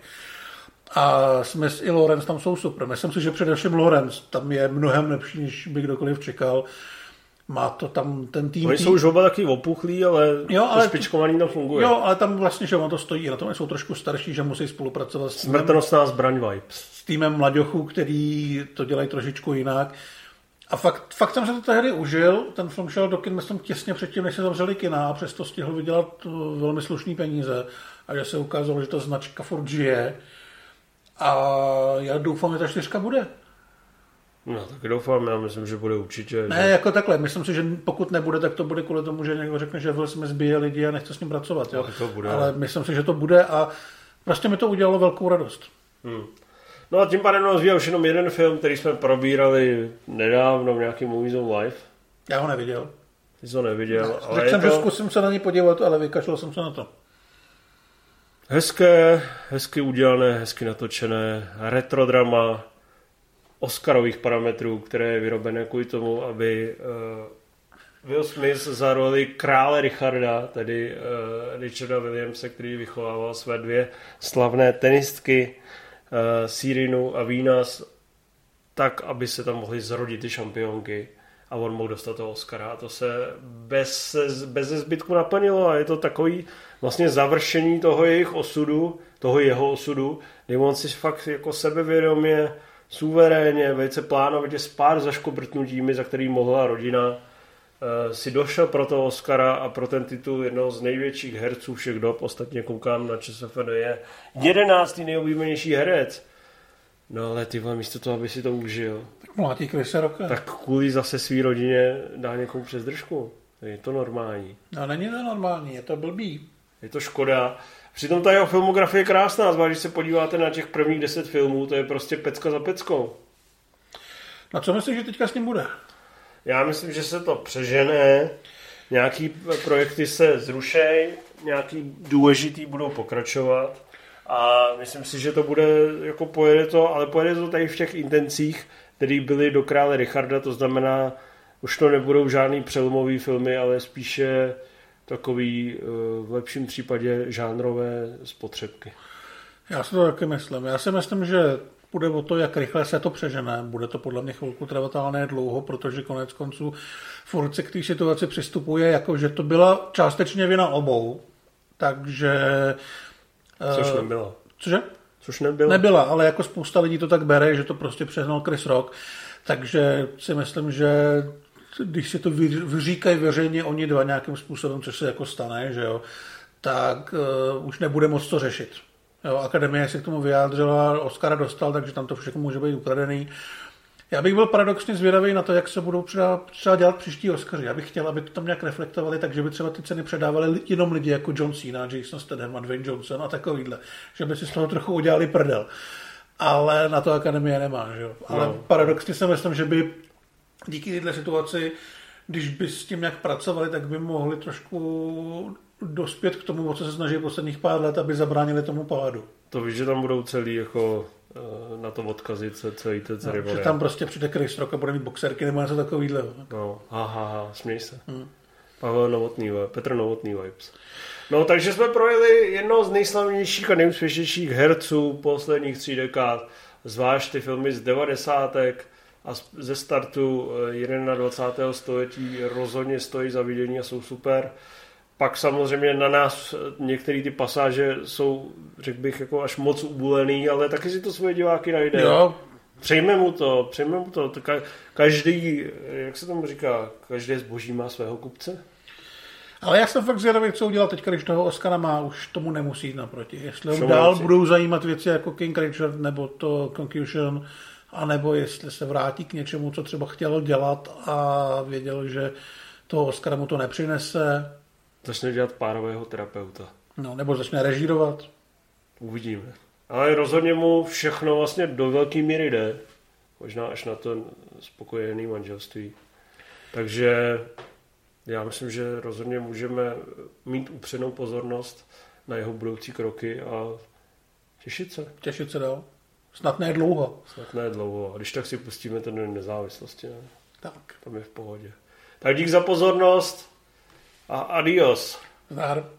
A Smith i Lawrence tam jsou super. Myslím si, že především Lawrence tam je mnohem lepší, než by kdokoliv čekal. Má to tam ten tým...
Oni jsou už oba taky opuchlí, ale, jo, ale to špičkovaný tam funguje.
Jo, ale tam vlastně, že on to stojí, na tom jsou trošku starší, že musí spolupracovat s
týmem, Smrtonosná zbraň vibes.
S týmem mladěchů, který to dělají trošičku jinak. A fakt, fakt jsem se to tehdy užil. Ten film šel do kin, myslím, těsně předtím, než se zavřeli kina a přesto stihl vydělat uh, velmi slušný peníze. A že se ukázalo, že to značka furt žije. A já doufám, že ta čtyřka bude.
No, tak doufám, já myslím, že bude určitě.
Ne, že... jako takhle, myslím si, že pokud nebude, tak to bude kvůli tomu, že někdo řekne, že Will Smith bije lidi a nechce s ním pracovat. Jo?
to bude.
Ale myslím si, že to bude a prostě mi to udělalo velkou radost. Hmm.
No a tím pádem nás už jenom jeden film, který jsme probírali nedávno v nějakém Movies on Life.
Já ho neviděl.
Ty jsi ho neviděl.
Ne, ale jsem, to... že zkusím se na něj podívat, ale vykašlal jsem se na to.
Hezké, hezky udělané, hezky natočené, retro drama, Oscarových parametrů, které je vyrobené kvůli tomu, aby uh, Will Smith za roli krále Richarda, tedy uh, Richarda Williamse, který vychovával své dvě slavné tenistky, Sirinu a Venus, tak, aby se tam mohly zrodit ty šampionky a on mohl dostat toho Oscara. A to se bez, bez zbytku naplnilo a je to takový vlastně završení toho jejich osudu, toho jeho osudu, kdy on si fakt jako sebevědomě suverénně, velice plánovitě s pár zaškobrtnutími, za který mohla rodina, eh, si došel pro toho Oscara a pro ten titul jednoho z největších herců všech dob. Ostatně koukám na ČSFD je jedenáctý nejoblíbenější herec. No ale ty vole, místo toho, aby si to užil.
Tak mlátí Chrisa Rocka.
Tak kvůli zase svý rodině dá někomu přes držku. Je to normální.
No není to normální, je to blbý.
Je to škoda. Přitom ta jeho filmografie je krásná, zvlášť když se podíváte na těch prvních deset filmů, to je prostě pecka za peckou.
Na co myslíš, že teďka s ním bude?
Já myslím, že se to přežené, nějaký projekty se zrušej, nějaký důležitý budou pokračovat a myslím si, že to bude, jako pojede to, ale pojede to tady v těch intencích, které byly do krále Richarda, to znamená, už to nebudou žádný přelomový filmy, ale spíše takový eh, v lepším případě žánrové spotřebky.
Já si to taky myslím. Já si myslím, že bude o to, jak rychle se to přežene. Bude to podle mě chvilku trvat, ale ne dlouho, protože konec konců furt se k té situaci přistupuje, jako že to byla částečně vina obou. Takže...
Což uh, nebyla.
Cože?
Což nebyla.
Nebyla, ale jako spousta lidí to tak bere, že to prostě přehnal Chris Rock. Takže si myslím, že když si to vyříkají veřejně oni dva nějakým způsobem, což se jako stane, že jo, tak uh, už nebude moc to řešit. Jo, Akademie se k tomu vyjádřila, Oscara dostal, takže tam to všechno může být ukradený. Já bych byl paradoxně zvědavý na to, jak se budou třeba, třeba dělat příští Oscary. Já bych chtěl, aby to tam nějak reflektovali, takže by třeba ty ceny předávali jenom lidi jako John Cena, Jason Statham a Dwayne Johnson a takovýhle. Že by si z toho trochu udělali prdel. Ale na to Akademie nemá. Že jo? Ale no. paradoxně si myslím, že by díky této situaci, když by s tím nějak pracovali, tak by mohli trošku dospět k tomu, o co se snaží posledních pár let, aby zabránili tomu pádu.
To víš, že tam budou celý jako eh, na to odkazit celý ten
no, Že tam prostě přijde Chris Rock a bude mít boxerky nebo něco takového.
No, aha, ha, směj se. Hmm. Pavel Novotný, Petr Novotný vibes. No, takže jsme projeli jedno z nejslavnějších a nejúspěšnějších herců posledních tří dekád, zvlášť ty filmy z devadesátek, a ze startu 21. Eh, století rozhodně stojí za vidění a jsou super. Pak samozřejmě na nás některé ty pasáže jsou, řekl bych, jako až moc ubulený, ale taky si to svoje diváky najde.
Jo.
Přejme mu to, přejme mu to. Každý, jak se tomu říká, každé zboží má svého kupce.
Ale já jsem fakt zvědavý, co udělal teď, když toho Oscara má, už tomu nemusí jít naproti. Jestli ho dál budou zajímat věci jako King Richard nebo to Concussion, anebo jestli se vrátí k něčemu, co třeba chtěl dělat a věděl, že toho Oscara mu to nepřinese.
Začne dělat párového terapeuta.
No, nebo začne režírovat.
Uvidíme. Ale rozhodně mu všechno vlastně do velké míry jde. Možná až na to spokojený manželství. Takže já myslím, že rozhodně můžeme mít upřenou pozornost na jeho budoucí kroky a těšit se.
Těšit se dál. Snad ne dlouho.
Snad ne dlouho. A když tak si pustíme ten den nezávislosti. Ne?
Tak.
Tam je v pohodě. Tak dík za pozornost a adios.
Zdar.